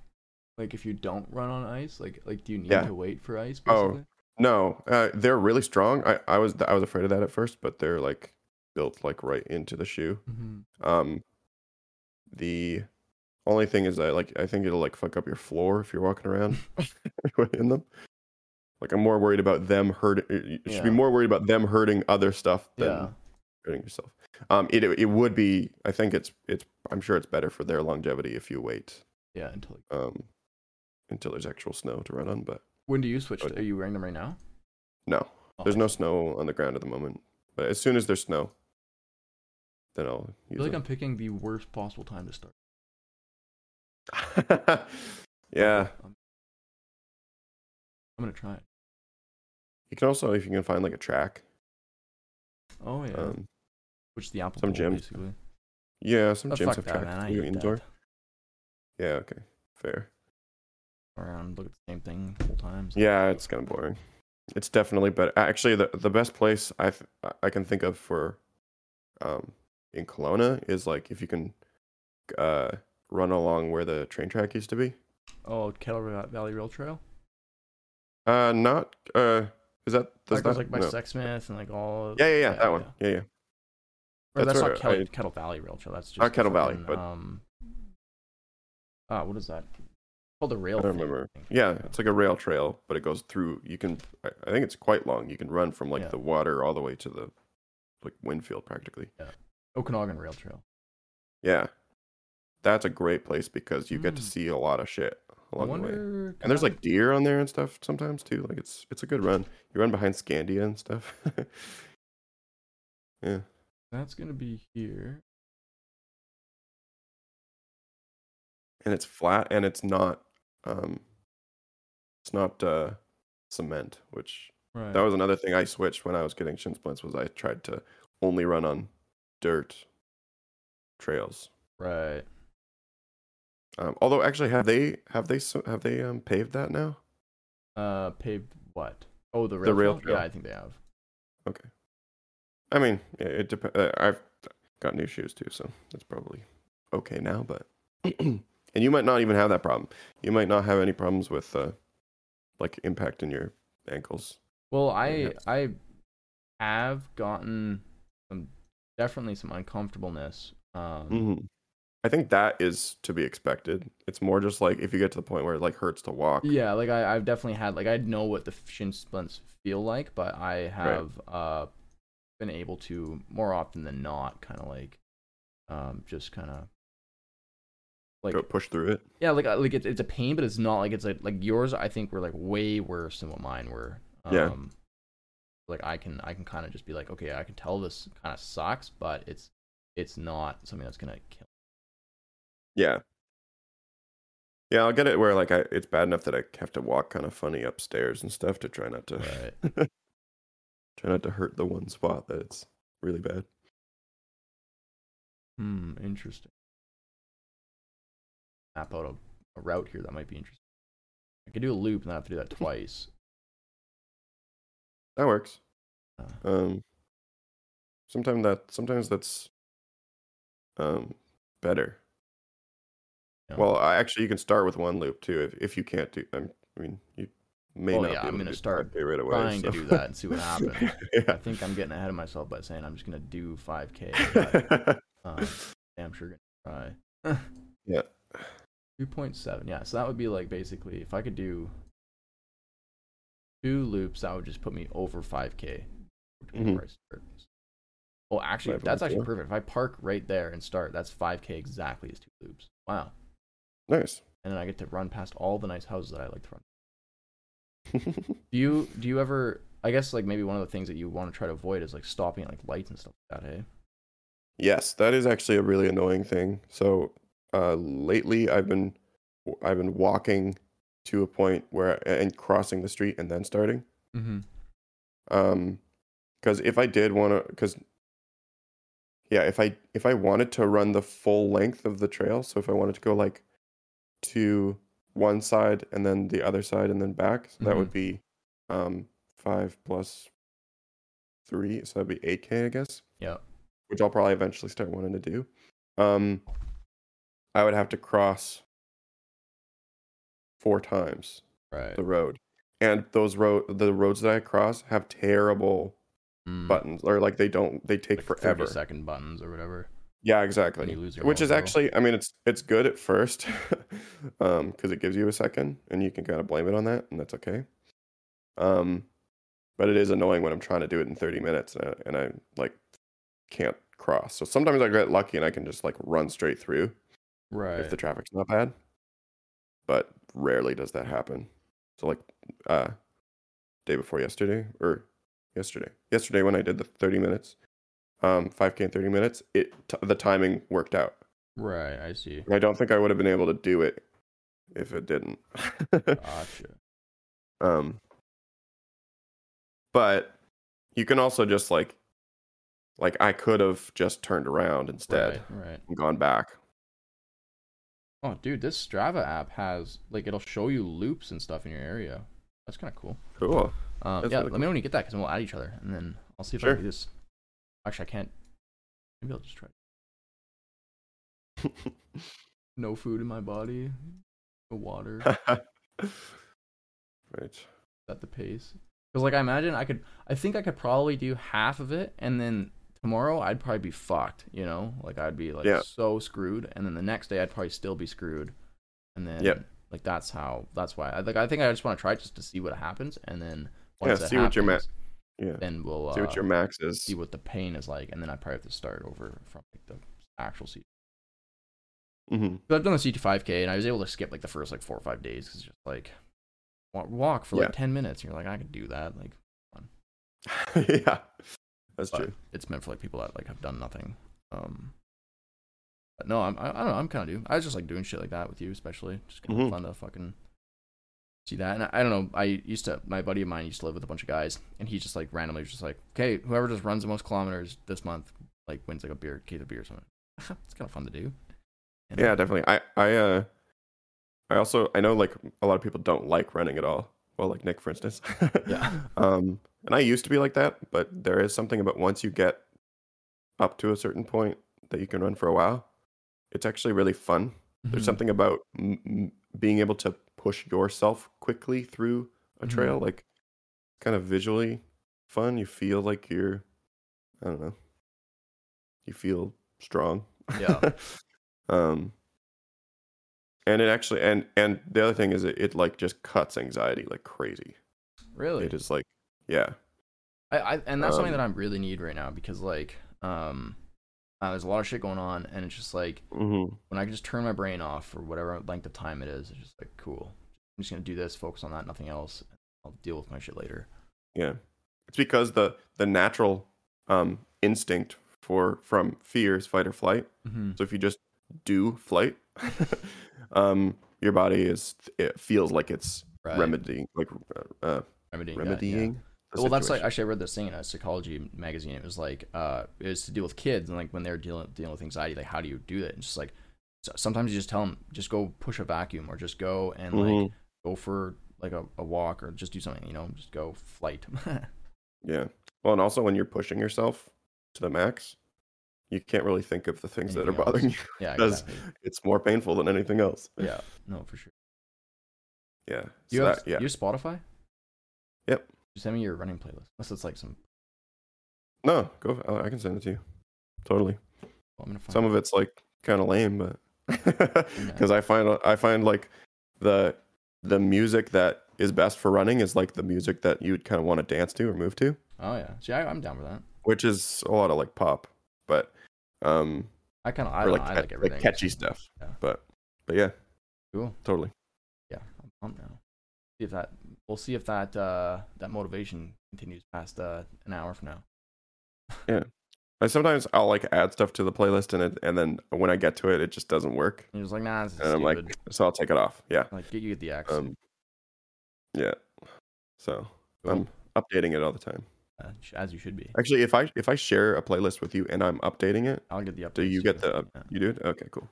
like if you don't run on ice, like, like do you need Yeah. to wait for ice? Oh. Basically? No, uh, they're really strong. I, I was I was afraid of that at first, but they're like built like right into the shoe. hmm Um, the only thing is that like I think it'll like fuck up your floor if you're walking around in them. Like I'm more worried about them hurting. You should Yeah. be more worried about them hurting other stuff than Yeah. hurting yourself. Um, it it would be. I think it's it's. I'm sure it's better for their longevity if you wait Yeah. Until um until there's actual snow to run on. But when do you switch? To, are you wearing them right now? no, Oh, there's no snow on the ground at the moment. But as soon as there's snow, then I'll I feel like I'm picking the worst possible time to start. yeah, I'm, gonna try it. you can also if you can find like a track. Oh yeah. Um, Which is the Apple some gyms basically. yeah, some Oh, gyms have that, tracks man. I too hate indoor. that. Yeah, okay, fair. Around, look at the same thing the times. so- Yeah, it's kind of boring. It's definitely better. Actually, the the best place I th- I can think of for um in Kelowna is like if you can uh run along where the train track used to be. Oh, Kettle Valley Rail Trail. Uh, not uh, is that That goes like by no. Sexsmith and like all. Yeah, yeah, yeah, that one. Yeah, yeah. Or That's that's, not Kettle, I- Kettle Valley Rail Trail. That's just Not Kettle Valley, but- um. Ah, what is that? called the rail. I don't thing, remember. think. Yeah, it's like a rail trail, but it goes through. You can, I I think it's quite long. You can run from like Yeah. the water all the way to the like Winfield practically. Okanagan Rail Trail. Yeah, that's a great place because you get to Mm. see a lot of shit I along the way. wonder. And there's like deer on there and stuff sometimes too. Like it's it's a good run. You run behind Scandia and stuff. yeah. that's gonna be here. And it's flat and it's not um it's not uh cement, which Right. that was another thing I switched when I was getting shin splints was I tried to only run on dirt trails. right. Um, although actually have they have they so- have they um paved that now? Uh, paved what? Oh, the rail. rail trail? trail. Yeah, I think they have. Okay. I mean, it depends. Uh, I've got new shoes too, so that's probably okay now. But and you might not even have that problem. You might not have any problems with uh, like impact in your ankles. Well, I I have gotten some definitely some uncomfortableness. Um, hmm I think that is to be expected. It's more just like if you get to the point where it like hurts to walk. Yeah, like I, I've definitely had like I know what the shin splints feel like, but I have uh been able to more often than not kind of like um just kind of like Go push through it. yeah like uh, like it's it's a pain, but it's not like it's like like yours. I think were like way worse than what mine were. Um, Yeah. Like I can I can kind of just be like okay I can tell this kind of sucks, but it's it's not something that's gonna kill. Yeah. Yeah, I'll get it where like I it's bad enough that I have to walk kind of funny upstairs and stuff to try not to Right. try not to hurt the one spot that it's really bad. Hmm. Interesting. Map out a, a route here that might be interesting. I could do a loop and I have to do that twice. That works. Uh, Um sometimes that sometimes that's um better. Yeah. Well, I, actually you can start with one loop too if if you can't do I'm, I mean, you may Well, not yeah, be I'm gonna start 5K right away. trying so- to do that and see what happens. I think I'm getting ahead of myself by saying I'm just gonna do 5k. But, uh, I'm sure gonna try. Yeah. 2.7. Yeah. So that would be like basically if I could do two loops, that would just put me over 5k. between Mhm. where Oh, actually, Five that's actually perfect. If I park right there and start, that's 5k exactly as two loops. Wow. nice. And then I get to run past all the nice houses that I like to run. Do you do you ever? I guess like maybe one of the things that you want to try to avoid is like stopping at like lights and stuff like that. Hey. Yes, that is actually a really annoying thing. So uh, lately, I've been I've been walking to a point where and crossing the street and then starting. Mm-hmm. Um, because if I did want to, because yeah, if I if I wanted to run the full length of the trail, so if I wanted to go like to one side and then the other side and then back, so that would be um five plus three, so that'd be eight k, I guess. Yeah. which I'll probably eventually start wanting to do. Um, I would have to cross four times Right. the road, and those road the roads that I cross have terrible Mm, buttons, or like they don't they take like forever. Second buttons or whatever. Yeah, exactly. you lose your Which is actually, I mean, it's it's good at first, um, because it gives you a second, and you can kind of blame it on that, and that's okay. Um, but it is annoying when I'm trying to do it in 30 minutes, and I, and I like can't cross. So sometimes I get lucky and I can just like run straight through Right. if the traffic's not bad. But rarely does that happen. So like, uh, day before yesterday or yesterday, yesterday when I did the 30 minutes, um, 5k in 30 minutes, it t- the timing worked out. right. I see. I don't think I would have been able to do it if it didn't. Gotcha. um, but you can also just like, like I could have just turned around instead Right. Right. and gone back. Oh, dude, this Strava app has like it'll show you loops and stuff in your area. That's kind of cool. Cool. Um, yeah, really let me know when you get that because we'll add each other, and then I'll see if I can do this. Actually, I can't. Maybe I'll just try. No food in my body. No water. right. at the pace. Because like I imagine I could, I think I could probably do half of it, and then tomorrow I'd probably be fucked. You know, like I'd be like Yeah. so screwed, and then the next day I'd probably still be screwed, and then Yep. like that's how that's why I like I think I just want to try just to see what happens, and then Yeah, see what your ma- happens, Yeah. then we'll See uh, what your max is. see what the pain is like, and then I probably have to start over from like the actual season. hmm But I've done the CT5K, and I was able to skip like the first like four or five days because just like walk for like Yeah. ten minutes, and you're like I can do that, like. yeah. That's but true. it's meant for like people that like have done nothing. Um, but no, I'm I, I don't know. I'm kind of do. I was just like doing shit like that with you, especially just kind of Mhm. fun to fucking see that. And I, I don't know. I used to my buddy of mine used to live with a bunch of guys, and he just like randomly was just like, okay, whoever just runs the most kilometers this month like wins like a beer case of beer or something. it's kind of fun to do. And, Yeah, definitely. I I uh I also I know like a lot of people don't like running at all. Well, like Nick, for instance. Yeah. Um, and I used to be like that, but there is something about once you get up to a certain point that you can run for a while, it's actually really fun. There's mhm. something about m- m- being able to push yourself quickly through a trail, like kind of visually fun. You feel like you're, I don't know, you feel strong. Yeah. um, and it actually, and and the other thing is, it, it like just cuts anxiety like crazy. really. It is like, yeah, I, I and that's something Um, that I really need right now because like um uh, there's a lot of shit going on and it's just like hmm when I can just turn my brain off for whatever length of time it is, it's just like cool. I'm just gonna do this, focus on that, nothing else. I'll deal with my shit later. yeah. It's because the the natural um instinct for from fear is fight or flight. Mm-hmm. So if you just do flight, um, your body is it feels like it's Right. remedying, like uh, uh, Remedying. that, yeah. Well, that's like actually I read this thing in a psychology magazine. It was like uh, it was to deal with kids and like when they're dealing dealing with anxiety, like how do you do that? And just like so sometimes you just tell them just go push a vacuum or just go and like Mhm. go for like a, a walk or just do something. You know, just go flight. Yeah. Well, and also when you're pushing yourself to the max, you can't really think of the things that are else. bothering you. yeah, Because exactly. it's more painful than anything else. Yeah, no, for sure. Yeah. Do you So have that- yeah. you have Spotify? Yep. Just send me your running playlist. Unless it's like some. No, go. I I can send it to you. Totally. Well, I'm gonna find Some of it's like kind of lame, but because I find I find like the the music that is best for running is like the music that you'd kind of want to dance to or move to, Oh yeah, see, I, I'm down with that. which is a lot of like pop, but um, I kind of I, like I like everything. like catchy stuff. Yeah. But but yeah, Cool. totally. Yeah, I'm pumped now. See if that we'll see if that uh that motivation continues past uh an hour from now. Yeah. I sometimes I'll like add stuff to the playlist and it, and then when I get to it, it just doesn't work, And you're just like, nah, this is and I'm like, so I'll take it off. Yeah. like, get you get the X. Um. Yeah. So Cool. I'm updating it all the time. Uh, as you should be. Actually, if I if I share a playlist with you and I'm updating it, I'll get the updates. do you get the Yeah. you do it? Okay, cool.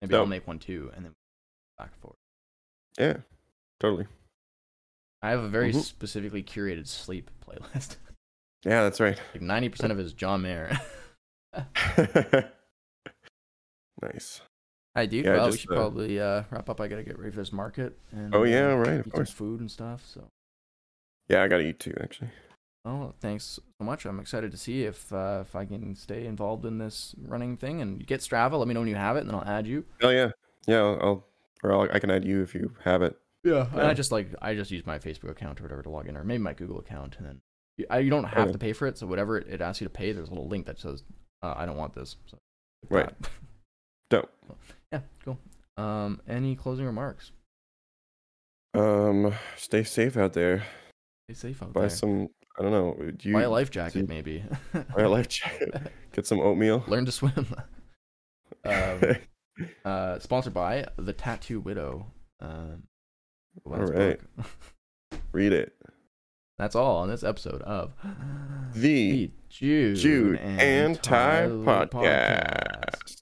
Maybe I'll make one too, and then back and forth. Yeah, totally. I have a very Mhm. specifically curated sleep playlist. Yeah, that's right. like ninety percent of it is John Mayer. nice. I do. Yeah, well, we should uh, probably uh, wrap up. I gotta get ready for this market. And, Oh, yeah, uh, right, of course. some food and stuff. So, Yeah, I gotta eat too, actually. oh, thanks so much. I'm excited to see if uh, if I can stay involved in this running thing and get Strava. Let me know when you have it, and then I'll add you. Oh yeah, yeah. I'll, I'll or I'll, I can add you if you have it. Yeah, and I just like I just use my Facebook account or whatever to log in, or maybe my Google account, and then you, I, you don't have Okay. to pay for it. So whatever it, it asks you to pay, there's a little link that says uh, I don't want this. So Right. that. Dope. Yeah, cool. Um, any closing remarks? Um, stay safe out there. Stay safe out Buy there. Buy some. I don't know. Do you Buy a life jacket, do- maybe. buy a life jacket? Get some oatmeal. Learn to swim. um, uh, sponsored by the Tattoo Widow. Um, Gwen's right. book. Read it. That's all on this episode of The the Jude, Jude and and Ty Tyler podcast.